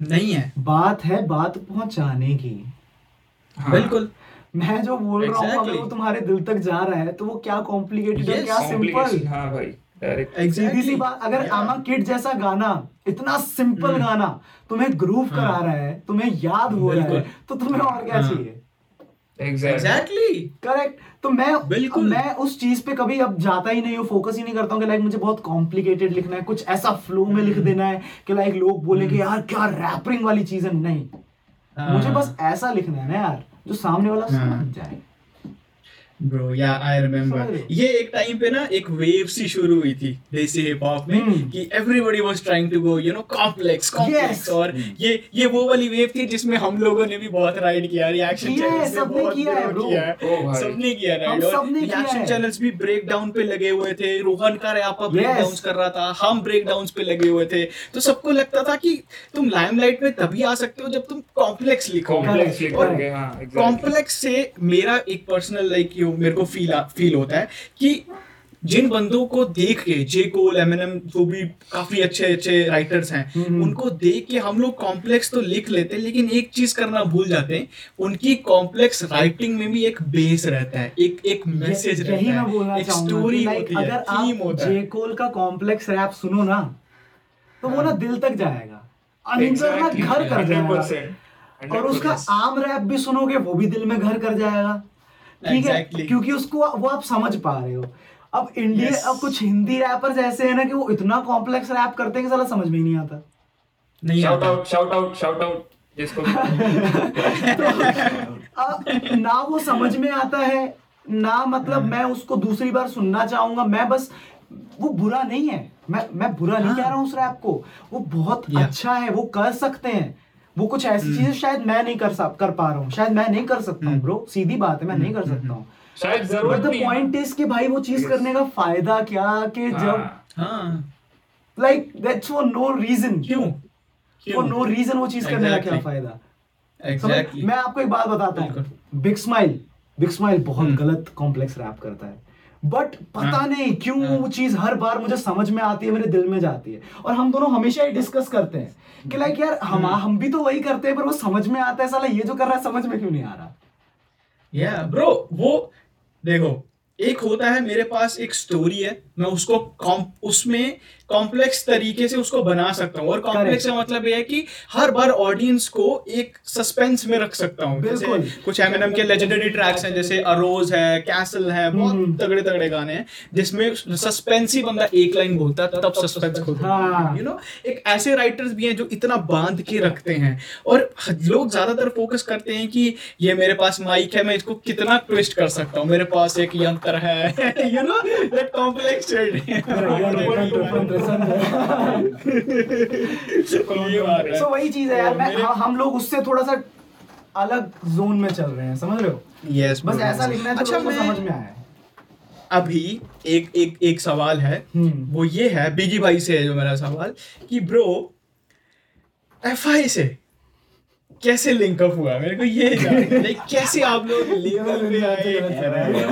नहीं है। बात है बात पहुँचाने की। हाँ। बिल्कुल। मैं जो बोल exactly. रहा हूँ अगर वो तुम्हारे दिल तक जा रहा है तो वो क्या कॉम्प्लिकेटेड है Yes, क्या सिंपल हाँ भाई डायरेक्ट सीधी सी बात अगर आमा किड जैसा गाना इतना सिंपल हम्म। गाना तुम्हें ग्रूव करा रहा है तुम्हें याद हो रहा है तो तुम्हें और क्या हाँ। चाहिए? एग्जैक्टली करेक्ट तो मैं बिल्कुल। मैं उस चीज़ पे कभी अब जाता ही नहीं हूँ फोकस ही नहीं करता हूँ कि लाइक मुझे बहुत कॉम्प्लिकेटेड लिखना है कुछ ऐसा फ्लो में। लिख देना है कि लाइक लोग बोले कि यार क्या रैपरिंग वाली चीज़ है नहीं हाँ। मुझे बस ऐसा लिखना है ना यार जो सामने वाला हाँ। समझ जाए ब्रो या आई रिमेम्बर ये एक टाइम पे ना एक वेव सी शुरू हुई थी देसी हिप हॉप में हम्म। कि everybody was trying to go you know complex complex और ये ये वो वाली वेव थी जिसमें हम लोगों ने भी बहुत राइड किया रिएक्शन चैनल्स ने सबने बहुत किया है, भाई। सबने किया राइड और रिएक्शन चैनल्स भी ब्रेक डाउन पे लगे हुए थे। रोहन का रैप अप ब्रेक. डाउन्स कर रहा था हम ब्रेक डाउन्स पे लगे हुए थे। तो सबको लगता था कि तुम लाइमलाइट में तभी आ सकते हो जब तुम कॉम्प्लेक्स लिखो कॉम्प्लेक्स से मेरा एक पर्सनल लाइक मेरे को फील फील होता है कि जिन बंदों को देख के जे कोल एमएनएम जो भी काफ़ी अच्छे अच्छे राइटर्स हैं हम्म। उनको देख के हम लोग कॉम्प्लेक्स तो लिख लेते हैं लेकिन एक चीज़ करना भूल जाते हैं उनकी कॉम्प्लेक्स राइटिंग में भी एक बेस रहता है एक एक मैसेज रहता है एक स्टोरी होती है थीम होता है। जे कोल का कॉम्प्लेक्स रैप सुनो ना तो वो ना दिल तक जाएगा अंदर ना घर कर जाएगा और उसका आम रैप भी सुनोगे वो भी दिल में घर कर जाएगा। ठीक है? क्योंकि उसको वो आप समझ पा रहे हो। अब इंडिया Yes. अब कुछ हिंदी रैपर्स ऐसे हैं ना कि वो इतना कॉम्प्लेक्स रैप करते हैं कि साला समझ में ही नहीं आता। नहीं shout out shout out shout out जिसको (laughs) अब ना वो समझ में आता है ना मतलब मैं उसको दूसरी बार सुनना चाहूँगा। मैं बस वो बुरा नहीं है। मैं मैं बुरा नहीं हाँ। कह रहा हूँ उस रैप को। वो बहुत Yeah. अच्छा है वो कर सकते हैं। वो कुछ ऐसी चीज़ें शायद मैं नहीं कर सा- कर पा रहा हूँ शायद मैं नहीं कर सकता हूँ ब्रो सीधी बात है मैं नहीं कर सकता हूँ। शायद ज़रूरत नहीं। है पॉइंट इज़ कि भाई वो चीज़ करने का फ़ायदा क्या कि जब हाँ, हाँ like that's for no reason क्यों फॉर नो रीजन वो चीज़ करने का क्या फ़ायदा? एग्जैक्टली मैं आपको एक बात बताता हूँ। बिग स्माइल बिग स्माइल बहुत हम्म। गलत कॉम्प्लेक्स रैप करता है। बट पता हाँ। नहीं क्यों। वो चीज़ हर बार मुझे समझ में आती है मेरे दिल में जाती है और हम दोनों हमेशा ही डिस्कस करते हैं कि लाइक यार हम हम्म। हम भी तो वही करते हैं पर वो समझ में आता है साला ये जो कर रहा है समझ में क्यों नहीं आ रहा या ब्रो वो देखो एक होता है मेरे पास एक स्टोरी है मैं उसको उसमें कॉम्प्लेक्स तरीके से उसको बना सकता हूँ। और कॉम्प्लेक्स का मतलब ये है कि हर बार ऑडियंस को एक सस्पेंस में रख सकता हूँ। जैसे। कुछ एमएनएम के लेजेंडरी ट्रैक्स हैं जैसे अरोज है कैसल है हम्म। बहुत तगड़े तगड़े गाने हैं जिसमें सस्पेंस ही बंदा एक लाइन बोलता है तब सस्पेंस खोलता हाँ। है। यू नो एक ऐसे राइटर्स भी हैं जो इतना बाँध के रखते हैं। और लोग ज़्यादातर फोकस करते हैं कि ये मेरे पास माइक है मैं इसको कितना ट्विस्ट कर सकता हूँ। मेरे पास एक यंत्र है। यू नो दैट कॉम्प्लेक्स बात है। सो वही चीज़ है यार मैं हम- हम लोग उससे थोड़ा सा अलग जोन में चल रहे हैं समझ रहे हो? यस बस ऐसा लिखना है अच्छा समझ में आए। अभी एक एक एक सवाल है। हम्म। वो ये है बिगी भाई से है जो मेरा सवाल कि ब्रो एफआई से कैसे लिंक अप हुआ? मेरे को ये लाइक कैसे आप लोग (laughs) लेवल पे आए?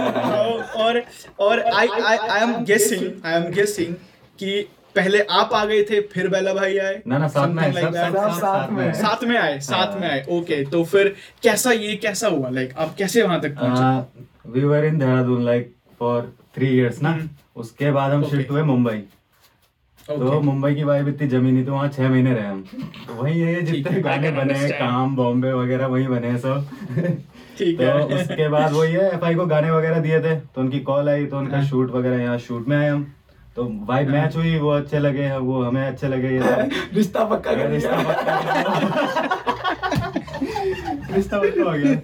और और I I I am guessing I am guessing कि पहले आप आ गए थे फिर बेला भाई आए। ना ना साथ में like सब सब साथ में साथ में आए साथ में आए। ओके तो फिर कैसा ये कैसा हुआ? लाइक आप कैसे वहाँ तक पहुँचे? We were in Dehradun like for three years ना? हम्म। उसके बाद हम शिफ्ट हुए मुंबई। तो मुंबई की वाइब इतनी जमी नहीं तो वहाँ छह महीने रहे हम। तो वही ये (laughs) ठीक जितने गाने बने हैं काम बॉम्बे वगैरह वही बने हैं सब। (laughs) ठीक तो है। उसके बाद वही है एफ़ को गाने वगैरह दिए थे तो उनकी कॉल आई तो उनका हाँ। शूट वगैरह यहाँ शूट में आए हम। तो हाँ। मैच हुई वो अच्छे लगे वो हमें अच्छे लगे ये (laughs) रिश्ता पक्का कर रिश्ता पक्का (laughs) रिश्ता पक्का हो गया।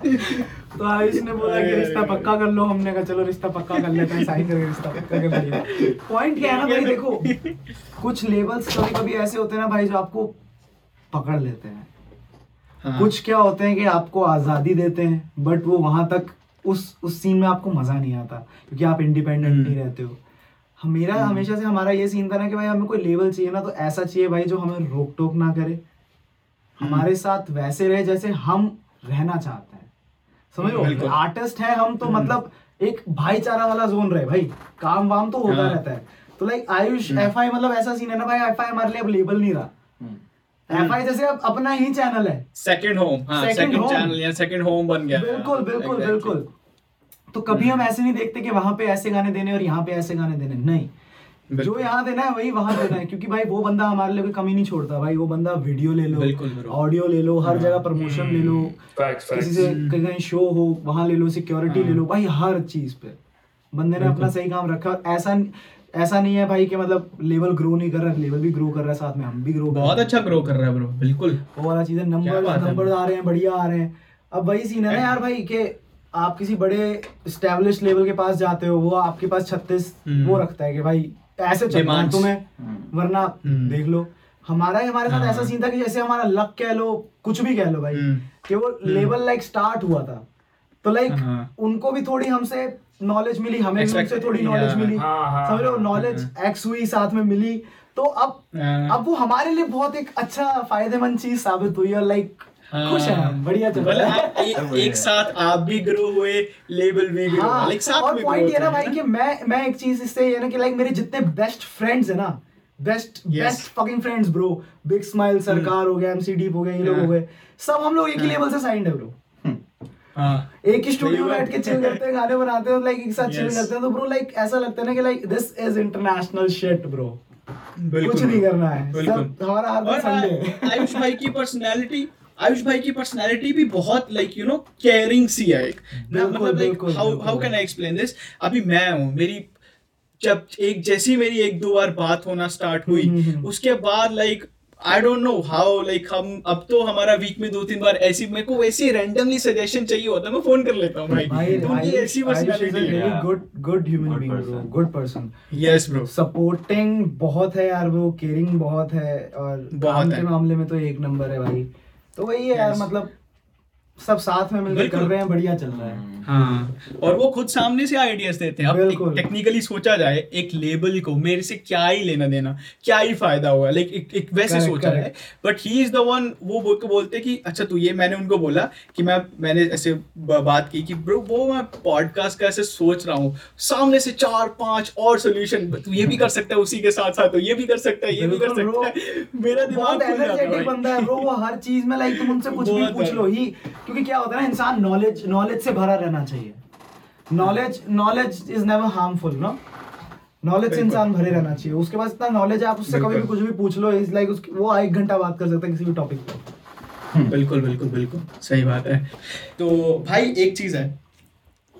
तो आयुष ने बोला कि रिश्ता पक्का कर लो हमने कहा चलो रिश्ता पक्का कर लेते हैं साइन करके रिश्ता पक्का कर लिया पॉइंट क्या है ना भाई देखो कुछ लेबल्स कभी कभी ऐसे होते हैं ना भाई जो आपको पकड़ लेते हैं। हाँ। कुछ क्या होते हैं कि आपको आज़ादी देते हैं बट वो वहाँ तक उस उस सीन में आपको मज़ा नहीं आता क्योंकि आप इंडिपेंडेंट नहीं रहते हो। मेरा हमेशा से हमारा ये सीन था ना कि भाई हमें कोई लेवल चाहिए ना तो ऐसा चाहिए भाई जो हमें रोक टोक ना करे। हमारे साथ वैसे रहे जैसे हम रहना चाहते हैं। समझ लो आर्टिस्ट है हम तो मतलब एक भाईचारा वाला जोन रहे भाई। काम वाम तो होता हाँ। रहता है। तो लाइक आयुष एफआई मतलब ऐसा सीन है ना भाई एफ़ आई हमारे लिए अब लेबल नहीं रहा। एफ़ आई जैसे अब अपना ही चैनल है। Second home second home. Channel या सेकंड होम बन गया। बिल्कुल बिल्कुल बिल्कुल। तो कभी हम ऐसे नहीं देखते कि वहाँ पे ऐसे गाने देने और यहाँ पे ऐसे गाने देने नहीं। जो यहाँ देना है वही वहाँ देना है क्योंकि भाई वो बंदा हमारे लिए कोई कमी नहीं छोड़ता। भाई वो बंदा वीडियो ले लो ऑडियो ले लो हर जगह प्रमोशन ले लो किसी से कहीं कहीं शो हो वहाँ ले लो सिक्योरिटी ले लो भाई हर चीज़ पे। बंदे ने अपना सही काम रखा। ऐसा ऐसा नहीं है भाई कि मतलब लेवल ग्रो नहीं कर रहा है लेवल भी ग्रो कर रहा है साथ में हम भी ग्रो कर बहुत अच्छा ग्रो कर रहा है ब्रो बिल्कुल। वो वाला चीज़ है नंबर नंबर आ रहे हैं बढ़िया आ रहे हैं। अब वही सीन है ना यार भाई कि आप किसी बड़े स्टैब्लिश लेवल के पास जाते हो वो आपके पास छत्तीस हम्म। वो रखता है कि भाई ऐसे चलना तुम्हें वरना हम्म। देख लो हमारा हमारे साथ हाँ। ऐसा सीन था कि जैसे हमारा लक कह लो कुछ भी कह लो भाई हम्म। कि वो लेवल लाइक स्टार्ट हुआ था तो लाइक हाँ। उनको भी थोड़ी हमसे नॉलेज मिली हमें भी उनसे थोड़ी नॉलेज मिली हाँ, हाँ, समझ लो हाँ, नॉलेज एक्स हुई साथ में मिली तो अब हाँ। अब वो हमारे लिए बहुत एक अच्छा फ़ायदेमंद चीज़ साबित हुई और लाइक हाँ। खुश है बढ़िया चल मतलब रहा है। (laughs) एक, एक साथ आप भी ग्रो हुए लेबल भी ग्रो हाँ लाइक साथ और पॉइंट ये ना भाई कि मैं मैं एक चीज़ इससे ये ना कि लाइक मेरे जितने बेस्ट फ्रेंड्स है ना best best fucking friends bro big smile सरकार हो गया एमसी डीप हो गया ये लोग हो गए सब हम लोग एक ही लेवल से साइंड है ब्रो हाँ। एक ही स्टूडियो में बैठ के चिल करते हैं गाने बनाते हैं लाइक एक साथ चिल करते हैं तो ब्रो लाइक ऐसा लगता है ना कि like this is international shit bro कुछ नहीं करना है बिल्कुल। सब हमारा हर दिन संडे आयुष भाई की पर्सनालिटी आयुष भाई की पर्सनालिटी भी बहुत लाइक यू नो केयरिंग सी है एक मतलब like how how can I explain this अभी मैं हूँ मेरी जब एक जैसी मेरी एक दो बार बात होना स्टार्ट हुई हम्म, हम्म। उसके बाद like I don't know how like हम अब तो हमारा वीक में दो तीन बार ऐसी मेरे को वैसी रैंडमली सजेशन चाहिए होता है मैं फ़ोन कर लेता हूँ भाई तो उनकी ऐसी पर्सनालिटी है. Good good human Good being bro person. Good person yes bro supporting बहुत है यार वो केयरिंग बहुत है और बहुत काम है। के मामले में तो एक नंबर है भाई तो वही है यार मतलब सब साथ में मिलकर कर रहे हैं बढ़िया चल रहा है। हाँ। और वो खुद सामने से आइडियाज़ देते हैं। अब टेक्निकली सोचा जाए एक लेबल को मेरे से क्या ही लेना देना क्या ही फ़ायदा हुआ लाइक एक, एक वैसे Correct, सोचा जाए but he is the one वो बोल के बोलते कि अच्छा तू ये मैंने उनको बोला कि मैं मैंने ऐसे बात की कि ब्रो वो मैं पॉडकास्ट का ऐसे सोच रहा हूँ। सामने से चार पाँच और सोल्यूशन तू ये भी कर सकता है उसी के साथ साथ तो ये भी कर सकता है ये भी कर सकता है। मेरा दिमाग है। बंदा है वो हर चीज़ में लाइक तुम उनसे कुछ भी पूछ लो ही। क्योंकि क्या होता है ना इंसान नॉलेज नॉलेज से भरा रहना चाहिए। Knowledge knowledge is never harmful no knowledge से इंसान भरे रहना चाहिए। उसके पास इतना नॉलेज है आप उससे कभी भी कुछ भी पूछ लो इज़ लाइक वो एक घंटा बात कर सकता है किसी भी टॉपिक पे। बिल्कुल बिल्कुल बिल्कुल। सही बात है। तो भाई एक चीज़ है।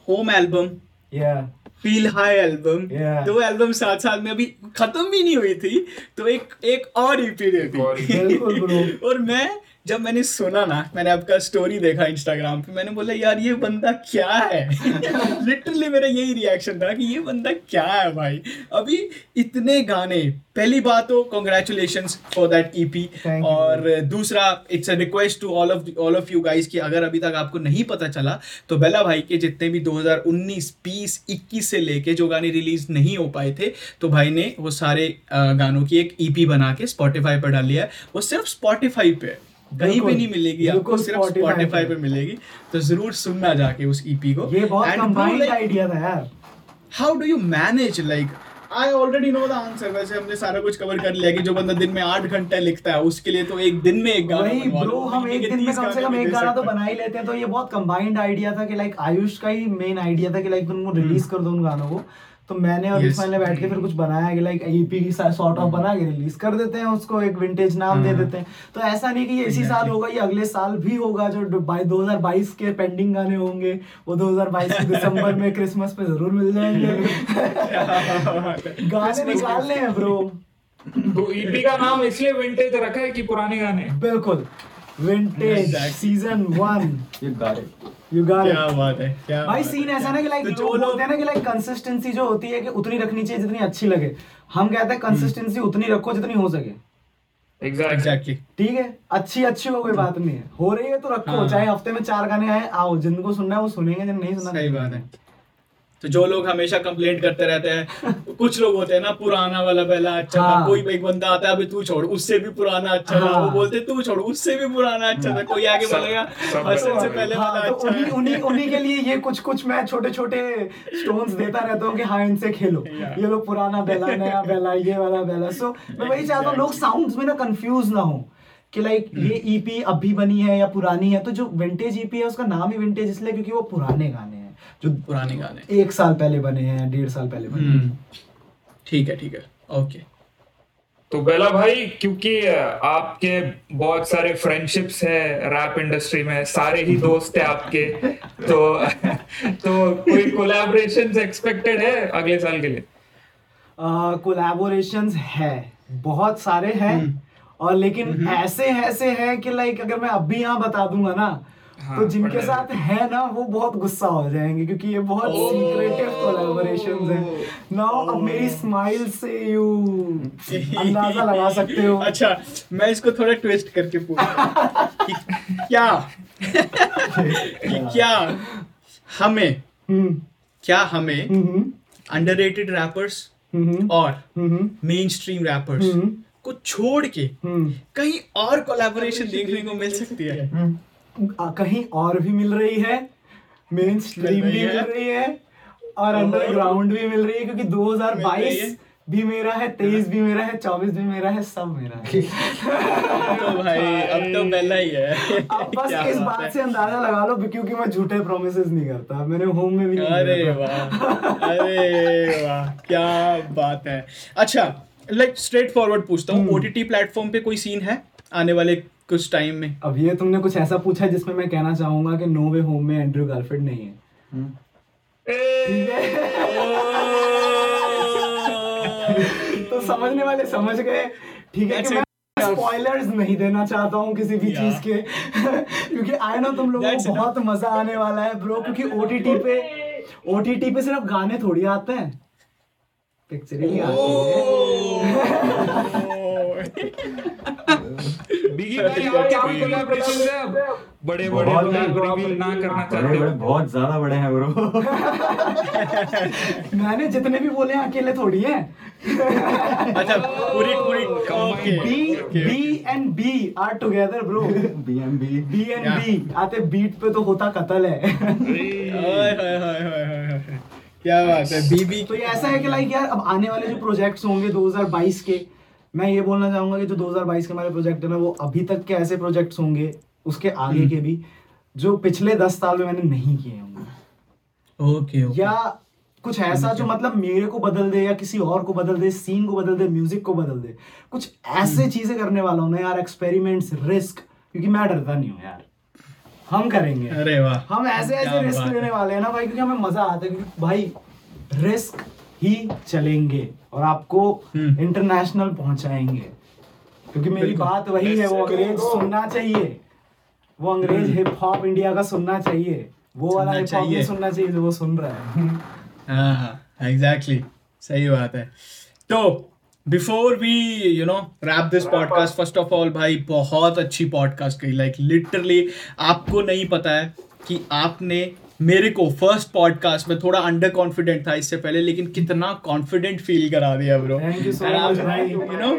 होम एल्बम या फील हाई एल्बम दो एल्बम साथ साथ में अभी खत्म भी नहीं हुई थी तो एक एक और ईपी दे एक और दी बिल्कुल bro। (laughs) और मैं जब मैंने सुना ना मैंने आपका स्टोरी देखा इंस्टाग्राम पे मैंने बोला यार ये बंदा क्या है? (laughs) लिटरली मेरा यही रिएक्शन था कि ये बंदा क्या है भाई? अभी इतने गाने पहली बात तो कॉन्ग्रेचुलेशन फॉर दैट ईपी और दूसरा it's a request to all of all of you guys कि अगर अभी तक आपको नहीं पता चला तो बेला भाई के जितने भी 2019 20 21 से लेके जो गाने रिलीज़ नहीं हो पाए थे तो भाई ने वो सारे गानों की एक ईपी बना के स्पॉटिफाई पर डाल लिया है। वो सिर्फ़ स्पॉटिफाई पे है। कहीं पे नहीं मिलेगी आपको सिर्फ़ स्पॉटिफाई पे। मिलेगी। तो ज़रूर सुनना जाके उस ईपी को। ये बहुत कंबाइंड आइडिया था यार। How do you manage like I already know the answer वैसे हमने सारा कुछ कवर कर लिया कि जो बंदा दिन में आठ घंटे लिखता है उसके लिए तो एक दिन में एक गाना वही ब्रो हम एक दिन में कम से कम एक गाना तो बना ही लेते हैं। तो ये बहुत कंबाइंड आइडिया था कि लाइक आयुष का ही मेन आइडिया था कि लाइक उनको रिलीज़ कर दो उन गानों को। तो मैंने और Yes. इस्माइल ने बैठ के फिर कुछ बनाया कि लाइक ईपी की सॉर्ट ऑफ़ बना के रिलीज़ कर देते हैं उसको एक विंटेज नाम दे हाँ। देते हैं। तो ऐसा नहीं कि ये इसी साल होगा ये अगले साल भी होगा जो बाई 2022 के पेंडिंग गाने होंगे वो 2022 के दिसंबर में क्रिसमस पे ज़रूर मिल जाएँगे। गाने निकालने हैं ब्रो तो ईपी का नाम इसलिए विंटेज रखा है कि पुराने गाने। बिल्कुल। विंटेज सीज़न वन ये गारे यू गॉट क्या बात है क्या भाई सीन ऐसा ना कि लाइक तो जो बोलते हैं ना कि लाइक कंसिस्टेंसी जो होती है कि उतनी रखनी चाहिए जितनी अच्छी लगे। हम कहते हैं कंसिस्टेंसी उतनी रखो जितनी हो सके। एग्जैक्टली ठीक है? अच्छी अच्छी हो कोई बात नहीं है। हो रही है तो रखो हाँ। चाहे हफ़्ते में चार गाने आए आओ जिनको सुनना है वो सुनेंगे जिन नहीं सुनना सही बात है। तो जो लोग हमेशा कंप्लेंट करते रहते हैं कुछ लोग होते हैं ना पुराना वाला पहला अच्छा था हाँ। कोई एक बंदा आता है अभी तू छोड़ उससे भी पुराना अच्छा था। हाँ। वो बोलते तू छोड़ उससे भी पुराना अच्छा था कोई आगे बोलेगा सब हसन से पहले हाँ, वाला तो अच्छा उन्हीं उन्हीं उन्हीं के लिए ये कुछ कुछ मैं छोटे छोटे स्टोन्स देता रहता हूँ कि हाँ इनसे खेलो। ये लोग पुराना बेला नया बेला ये वाला बेला सो मैं वही चाहता हूँ लोग साउंड में ना कंफ्यूज ना हो कि लाइक ये ईपी अभी बनी है या पुरानी है तो जो विंटेज ईपी है उसका नाम ही विंटेज इसलिए क्योंकि वो पुराने गाने हैं। जो पुराने गाने एक साल पहले बने हैं डेढ़ साल पहले बने हैं। हम्म, ठीक है ठीक है। ओके। तो बेला भाई क्योंकि आपके बहुत सारे फ्रेंडशिप्स है रैप इंडस्ट्री में सारे ही दोस्त है आपके तो तो कोई कोलैबोरेशंस एक्सपेक्टेड है अगले साल के लिए? कोलैबोरेशंस है बहुत सारे हैं और लेकिन ऐसे ऐसे हैं कि लाइक अगर मैं अभी यहाँ बता दूँगा ना हाँ, तो जिनके साथ है ना वो बहुत गुस्सा हो जाएँगे क्योंकि ये बहुत सीक्रेटिव कोलैबोरेशंस हैं। नाउ अब मेरी स्माइल से यू अंदाज़ा लगा सकते हो। अच्छा मैं इसको थोड़ा ट्विस्ट करके पूछूँ क्या कि (laughs) क्या हमें हम्म। क्या हमें हम्म। अंडररेटेड रैपर्स हम्म। और हम्म। मेन स्ट्रीम रैपर्स हम्म। को छोड़ के हम्म। कहीं और कोलैबोरेशन देखने को मिल सकती है? कहीं और भी मिल रही है मेन स्ट्रीम भी मिल रही है और अंडरग्राउंड भी मिल रही है क्योंकि मिल रही 2022 है। भी मेरा है 23 भी मेरा है 24 भी मेरा है सब मेरा है। (laughs) तो भाई अब तो बेला ही है। (laughs) अब बस इस बात से अंदाज़ा लगा लो क्योंकि मैं झूठे प्रोमिसेस नहीं करता मैंने होम में भी नहीं अरे वाह अरे वाह क्या बात है। अच्छा लाइक स्ट्रेट फॉरवर्ड पूछता हम्म। हूँ ओटीटी प्लेटफॉर्म पे कोई सीन है? आने वाले कुछ टाइम में। अब ये तुमने कुछ ऐसा पूछा है जिसमें मैं कहना चाहूँगा कि नो वे होम में एंड्रयू गारफील्ड नहीं है। (laughs) तो समझने वाले समझ गए। ठीक है कि मैं स्पॉयलर्स नहीं देना चाहता हूँ किसी भी चीज़ के। (laughs) क्योंकि आई नो तुम लोगों को बहुत मज़ा आने वाला है ब्रो क्योंकि ओटीटी पे ओटीटी पे सिर्फ़ गाने थोड़ी आते हैं। पिक्चर ही आती है। (laughs) बिगी भाई आपके कोई कोलैबोरेशन है। बड़े बड़े बहुत रिवील ना करना चाहते हो बहुत ज़्यादा बड़े हैं ब्रो। (laughs) मैंने जितने भी बोले हैं अकेले थोड़ी हैं। अच्छा पूरी पूरी B B and B R together bro BMB B B and B आते बीट पे तो होता कत्ल है। हाय हाय हाय हाय हाय हाय। क्या बात है बीबी तो ये ऐसा है कि लाइक यार अब आने वाले जो प्रोजेक्ट्स होंगे 2022 के मैं ये बोलना चाहूँगा कि जो 2022 के हमारे प्रोजेक्ट है ना वो अभी तक के ऐसे प्रोजेक्ट्स होंगे उसके आगे के भी जो पिछले दस साल में मैंने नहीं किए होंगे। ओके या कुछ ऐसा जो मतलब मेरे को बदल दे या किसी और को बदल दे सीन को बदल दे म्यूज़िक को बदल दे कुछ ऐसे चीज़ें करने वाला हूँ ना यार एक्सपेरिमेंट्स रिस्क क्योंकि मैं डरता नहीं हूँ यार। हम करेंगे। अरे वाह। हम ऐसे ऐसे रिस्क लेने वाले हैं ना भाई क्योंकि हमें मज़ा आता है क्योंकि भाई रिस्क ही चलेंगे। और आपको हम्म। इंटरनेशनल पहुंचाएँगे। क्योंकि मेरी बात वही है वो अंग्रेज़ सुनना चाहिए। वो अंग्रेज़ हिप हॉप इंडिया का सुनना चाहिए। वो वाला हिप हॉप सुनना चाहिए जो वो सुन रहा है। (laughs) हाँ हाँ एग्जैक्टली सही बात है। तो before we you know wrap this podcast first of all भाई बहुत अच्छी पॉडकास्ट कही। लाइक लिटरली आपको नहीं पता है कि आपने मेरे को फ़र्स्ट पॉडकास्ट में थोड़ा अंडर कॉन्फिडेंट था इससे पहले लेकिन कितना कॉन्फिडेंट फील करा दिया ब्रो। यू नो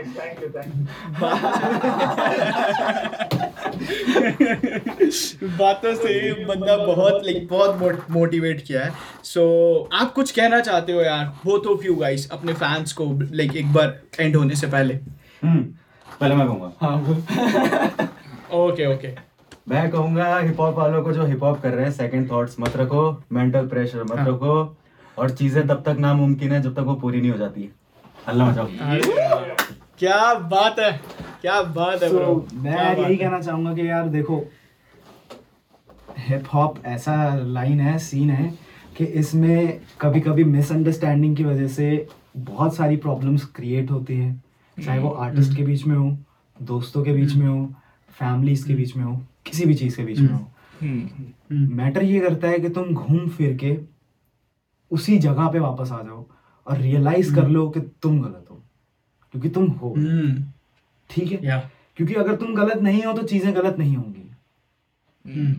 बातों से बंदा बहुत लाइक बहुत मोटिवेट किया है। सो so, आप कुछ कहना चाहते हो यार बोथ ऑफ़ यू गाइस अपने फैंस को लाइक एक बार एंड होने से पहले? हम्म पहले मैं कहूँगा। हाँ। (laughs) ओके ओके मैं कहूँगा हिप हॉप वालों को जो हिप हॉप कर रहे हैं सेकंड थॉट्स मत रखो मेंटल प्रेशर मत हाँ। रखो और चीज़ें तब तक नामुमकिन है जब तक वो पूरी नहीं हो जाती। अल्लाह मचाओ क्या बात है क्या बात है So, ब्रो मैं यही कहना चाहूँगा कि यार देखो हिप हॉप ऐसा लाइन है सीन है कि इसमें कभी कभी मिसअंडरस्टैंडिंग की वजह से बहुत सारी प्रॉब्लम्स क्रिएट होती हैं। चाहे वो आर्टिस्ट के बीच में हो दोस्तों के बीच में हो फैमिलीज़ के बीच में हो। किसी भी चीज़ के बीच में हो। हम्म, मैटर ये करता है कि तुम घूम फिर के उसी जगह पे वापस आ जाओ और रियलाइज़ कर लो कि तुम गलत हो क्योंकि तुम हो। हम्म। ठीक है? या। क्योंकि अगर तुम गलत नहीं हो तो चीज़ें गलत नहीं होंगी। हम्म।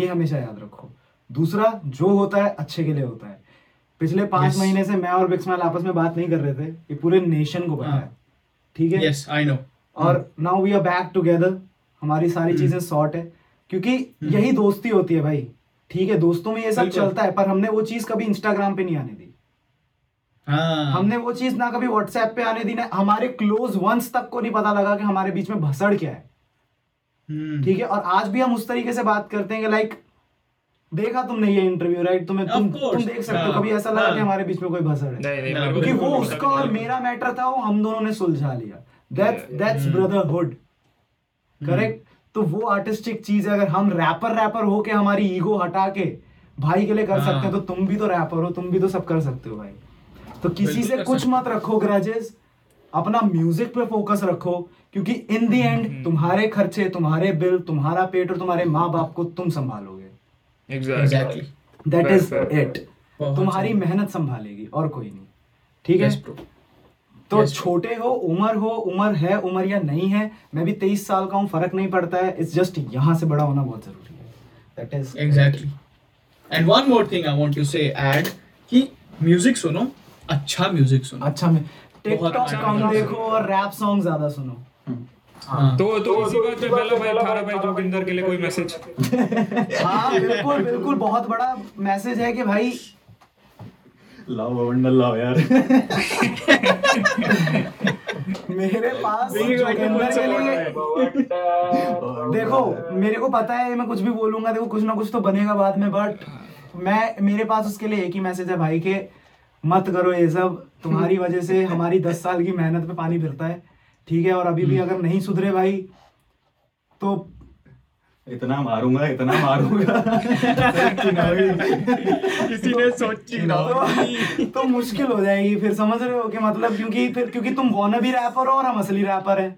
ये हमेशा याद रखो। दूसरा जो होता है अच्छे के लिए होता है। पिछले पाँच Yes. महीने से मैं और बिक्समैल आपस में बात नहीं कर रहे थे। ये पूरे नेशन को पता हाँ। है। ठीक है? यस आई नो और now we are back together हमारी सारी हम्म। चीज़ें शॉर्ट है क्योंकि यही दोस्ती होती है भाई। ठीक है दोस्तों में ये सब चलता है पर हमने वो चीज़ कभी इंस्टाग्राम पे नहीं आने दी। हाँ। हमने वो चीज़ ना कभी व्हाट्सएप पे आने दी ना हमारे क्लोज वंस तक को नहीं पता लगा कि हमारे बीच में भसड़ क्या है। हम्म। ठीक है और आज भी हम उस तरीके से बात करते हैं कि लाइक देखा तुमने ये इंटरव्यू राइट तुम्हें तुम तुम देख सकते हो हाँ, कभी ऐसा लगा हाँ। कि हमारे बीच में कोई भसड़ है। क्योंकि वो उसका और मेरा मैटर था वो हम दोनों ने सुलझा लिया। दैट्स दैट्स हम्म। ब्रदरहुड करेक्ट तो वो आर्टिस्टिक चीज़ है अगर हम रैपर रैपर हो के हमारी ईगो हटा के भाई के लिए कर हाँ। सकते हैं तो तुम भी तो रैपर हो तुम भी तो सब कर सकते हो भाई। तो किसी से कुछ मत रखो ग्रजेस अपना म्यूज़िक पे फोकस रखो क्योंकि इन दी हम्म। एंड तुम्हारे खर्चे तुम्हारे बिल तुम्हारा पेट और तुम्हारे माँ बाप को तुम संभालोगे। एग्जैक्टली दैट इज़ इट तुम्हारी मेहनत संभालेगी और कोई नहीं। ठीक है. तो Yes, छोटे हो उम्र हो उम्र है उम्र या नहीं है मैं भी तेईस साल का हूँ फ़र्क नहीं पड़ता है इट्स जस्ट यहाँ से बड़ा होना बहुत ज़रूरी है। That is Exactly. And one more thing I want to say, add कि म्यूज़िक सुनो अच्छा म्यूज़िक सुनो। अच्छा मैं टिकटॉक कम देखो और रैप सॉन्ग ज़्यादा सुनो। हाँ। तो तो इसी बात पे पहला भाई थारा भाई जोगिंदर के लिए कोई मैसेज (laughs) हाँ बिल्कुल बिल्कुल बहुत बड़ा मैसेज है कि भाई लाओ बंडल लाओ यार। मेरे पास जोगिंदर के लिए देखो देखो मेरे को पता है मैं कुछ भी बोलूँगा देखो कुछ ना कुछ तो बनेगा बाद में बट मैं मेरे पास उसके लिए एक ही मैसेज है भाई के मत करो ये सब। तुम्हारी वजह से हमारी दस साल की मेहनत पे पानी फिरता है। ठीक है और अभी भी अगर नहीं सुधरे भाई तो इतना मारूँगा इतना मारूँगा। किसी ने सोची ना तो, तो मुश्किल हो जाएगी फिर समझ रहे हो कि मतलब क्योंकि फिर क्योंकि तुम वॉना भी रैपर हो और हम असली रैपर है।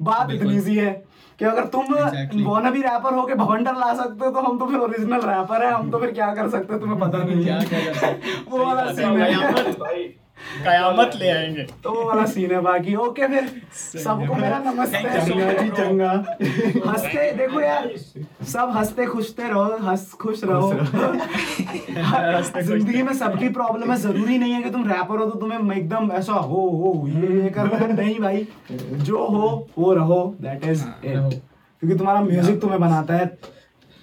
बात इतनी सी है कि अगर तुम Exactly. वॉना भी रैपर हो के भवंडर ला सकते हो तो हम तो फिर ओरिजिनल रैपर है। हम तो फिर क्या कर सकते हो तुम्हें पता (laughs) नहीं क्या है कर सकते वो वाला है। सीन है (laughs) कयामत ले आएँगे। तो वो वाला सीन है बाकी। ओके फिर सबको मेरा नमस्ते। चंगा जी चंगा। हँसते देखो यार सब हँसते खुशते रहो हंस खुश रहो। ज़िंदगी में सबकी प्रॉब्लम है ज़रूरी नहीं है कि तुम रैपर हो तो तुम्हें एकदम ऐसा हो हो ये ये करना नहीं भाई जो हो वो रहो। दैट इज़ इट क्योंकि तुम्हारा म्यूज़िक तुम्हें बनाता है।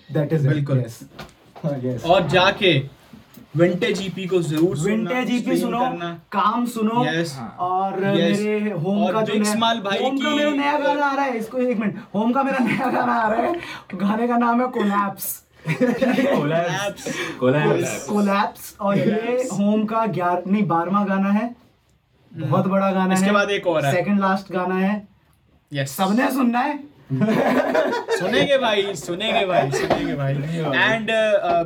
दैट इज़ बिल्कुल। यस और जाके विंटेज ईपी को ज़रूर विंटेज ईपी सुनो करना। काम सुनो Yes. और Yes. मेरे होम और का जो नया भाई होम का मेरा नया गाना आ रहा है इसको एक मिनट होम का मेरा नया गाना आ रहा है गाने का नाम है कोलैप्स कोलैप्स कोलैप्स कोलैप्स और ये होम का ग्यारह नहीं बारहवा गाना है। बहुत बड़ा गाना है। इसके बाद एक और है। सेकंड लास्ट गाना है। यस सबने सुनना है। (laughs) सुनेंगे भाई सुनेंगे भाई सुनेंगे भाई। एंड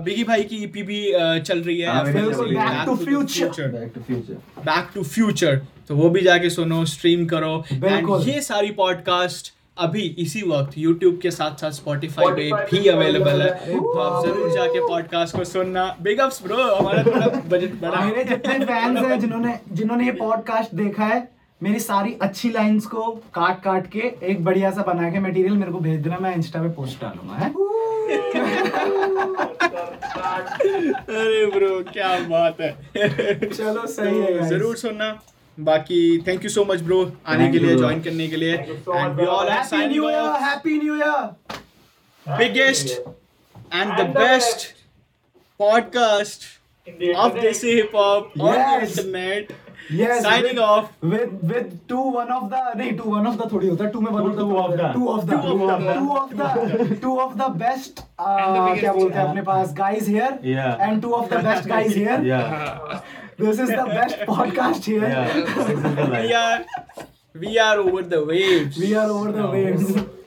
बिगी भाई की ईपी भी uh, चल रही है। बिल्कुल, Back to Future. Back to future back to future तो वो भी जाके सुनो स्ट्रीम करो। एंड ये सारी पॉडकास्ट अभी इसी वक्त YouTube के साथ साथ Spotify पे भी अवेलेबल है। तो आप ज़रूर जाके पॉडकास्ट को सुनना। बिग अप्स ब्रो हमारा थोड़ा बजट बड़ा मेरे जितने फैंस हैं जिन्होंने जिन्होंने ये पॉडकास्ट देखा है मेरी सारी अच्छी लाइंस को काट काट के एक बढ़िया सा बना के मटेरियल मेरे को भेज देना मैं इंस्टा पे पोस्ट डालूँगा है? अरे ब्रो क्या बात है। चलो सही है तो. ज़रूर सुनना। बाकी thank you so much bro आने के लिए ज्वाइन करने के लिए। And we. All happy new year of happy new year biggest and And the the best best. podcast of this hip hop on the Yes. Signing with- off. with with two one of the नहीं two one of the थोड़ी होता है two में one Two- of the two of the. two of the Two of the. two of the two of the best uh, क्या बोलते हैं yeah. अपने पास guys here Yeah. and two of the best guys here या this is the best podcast here या We are we are over the waves. we are over the waves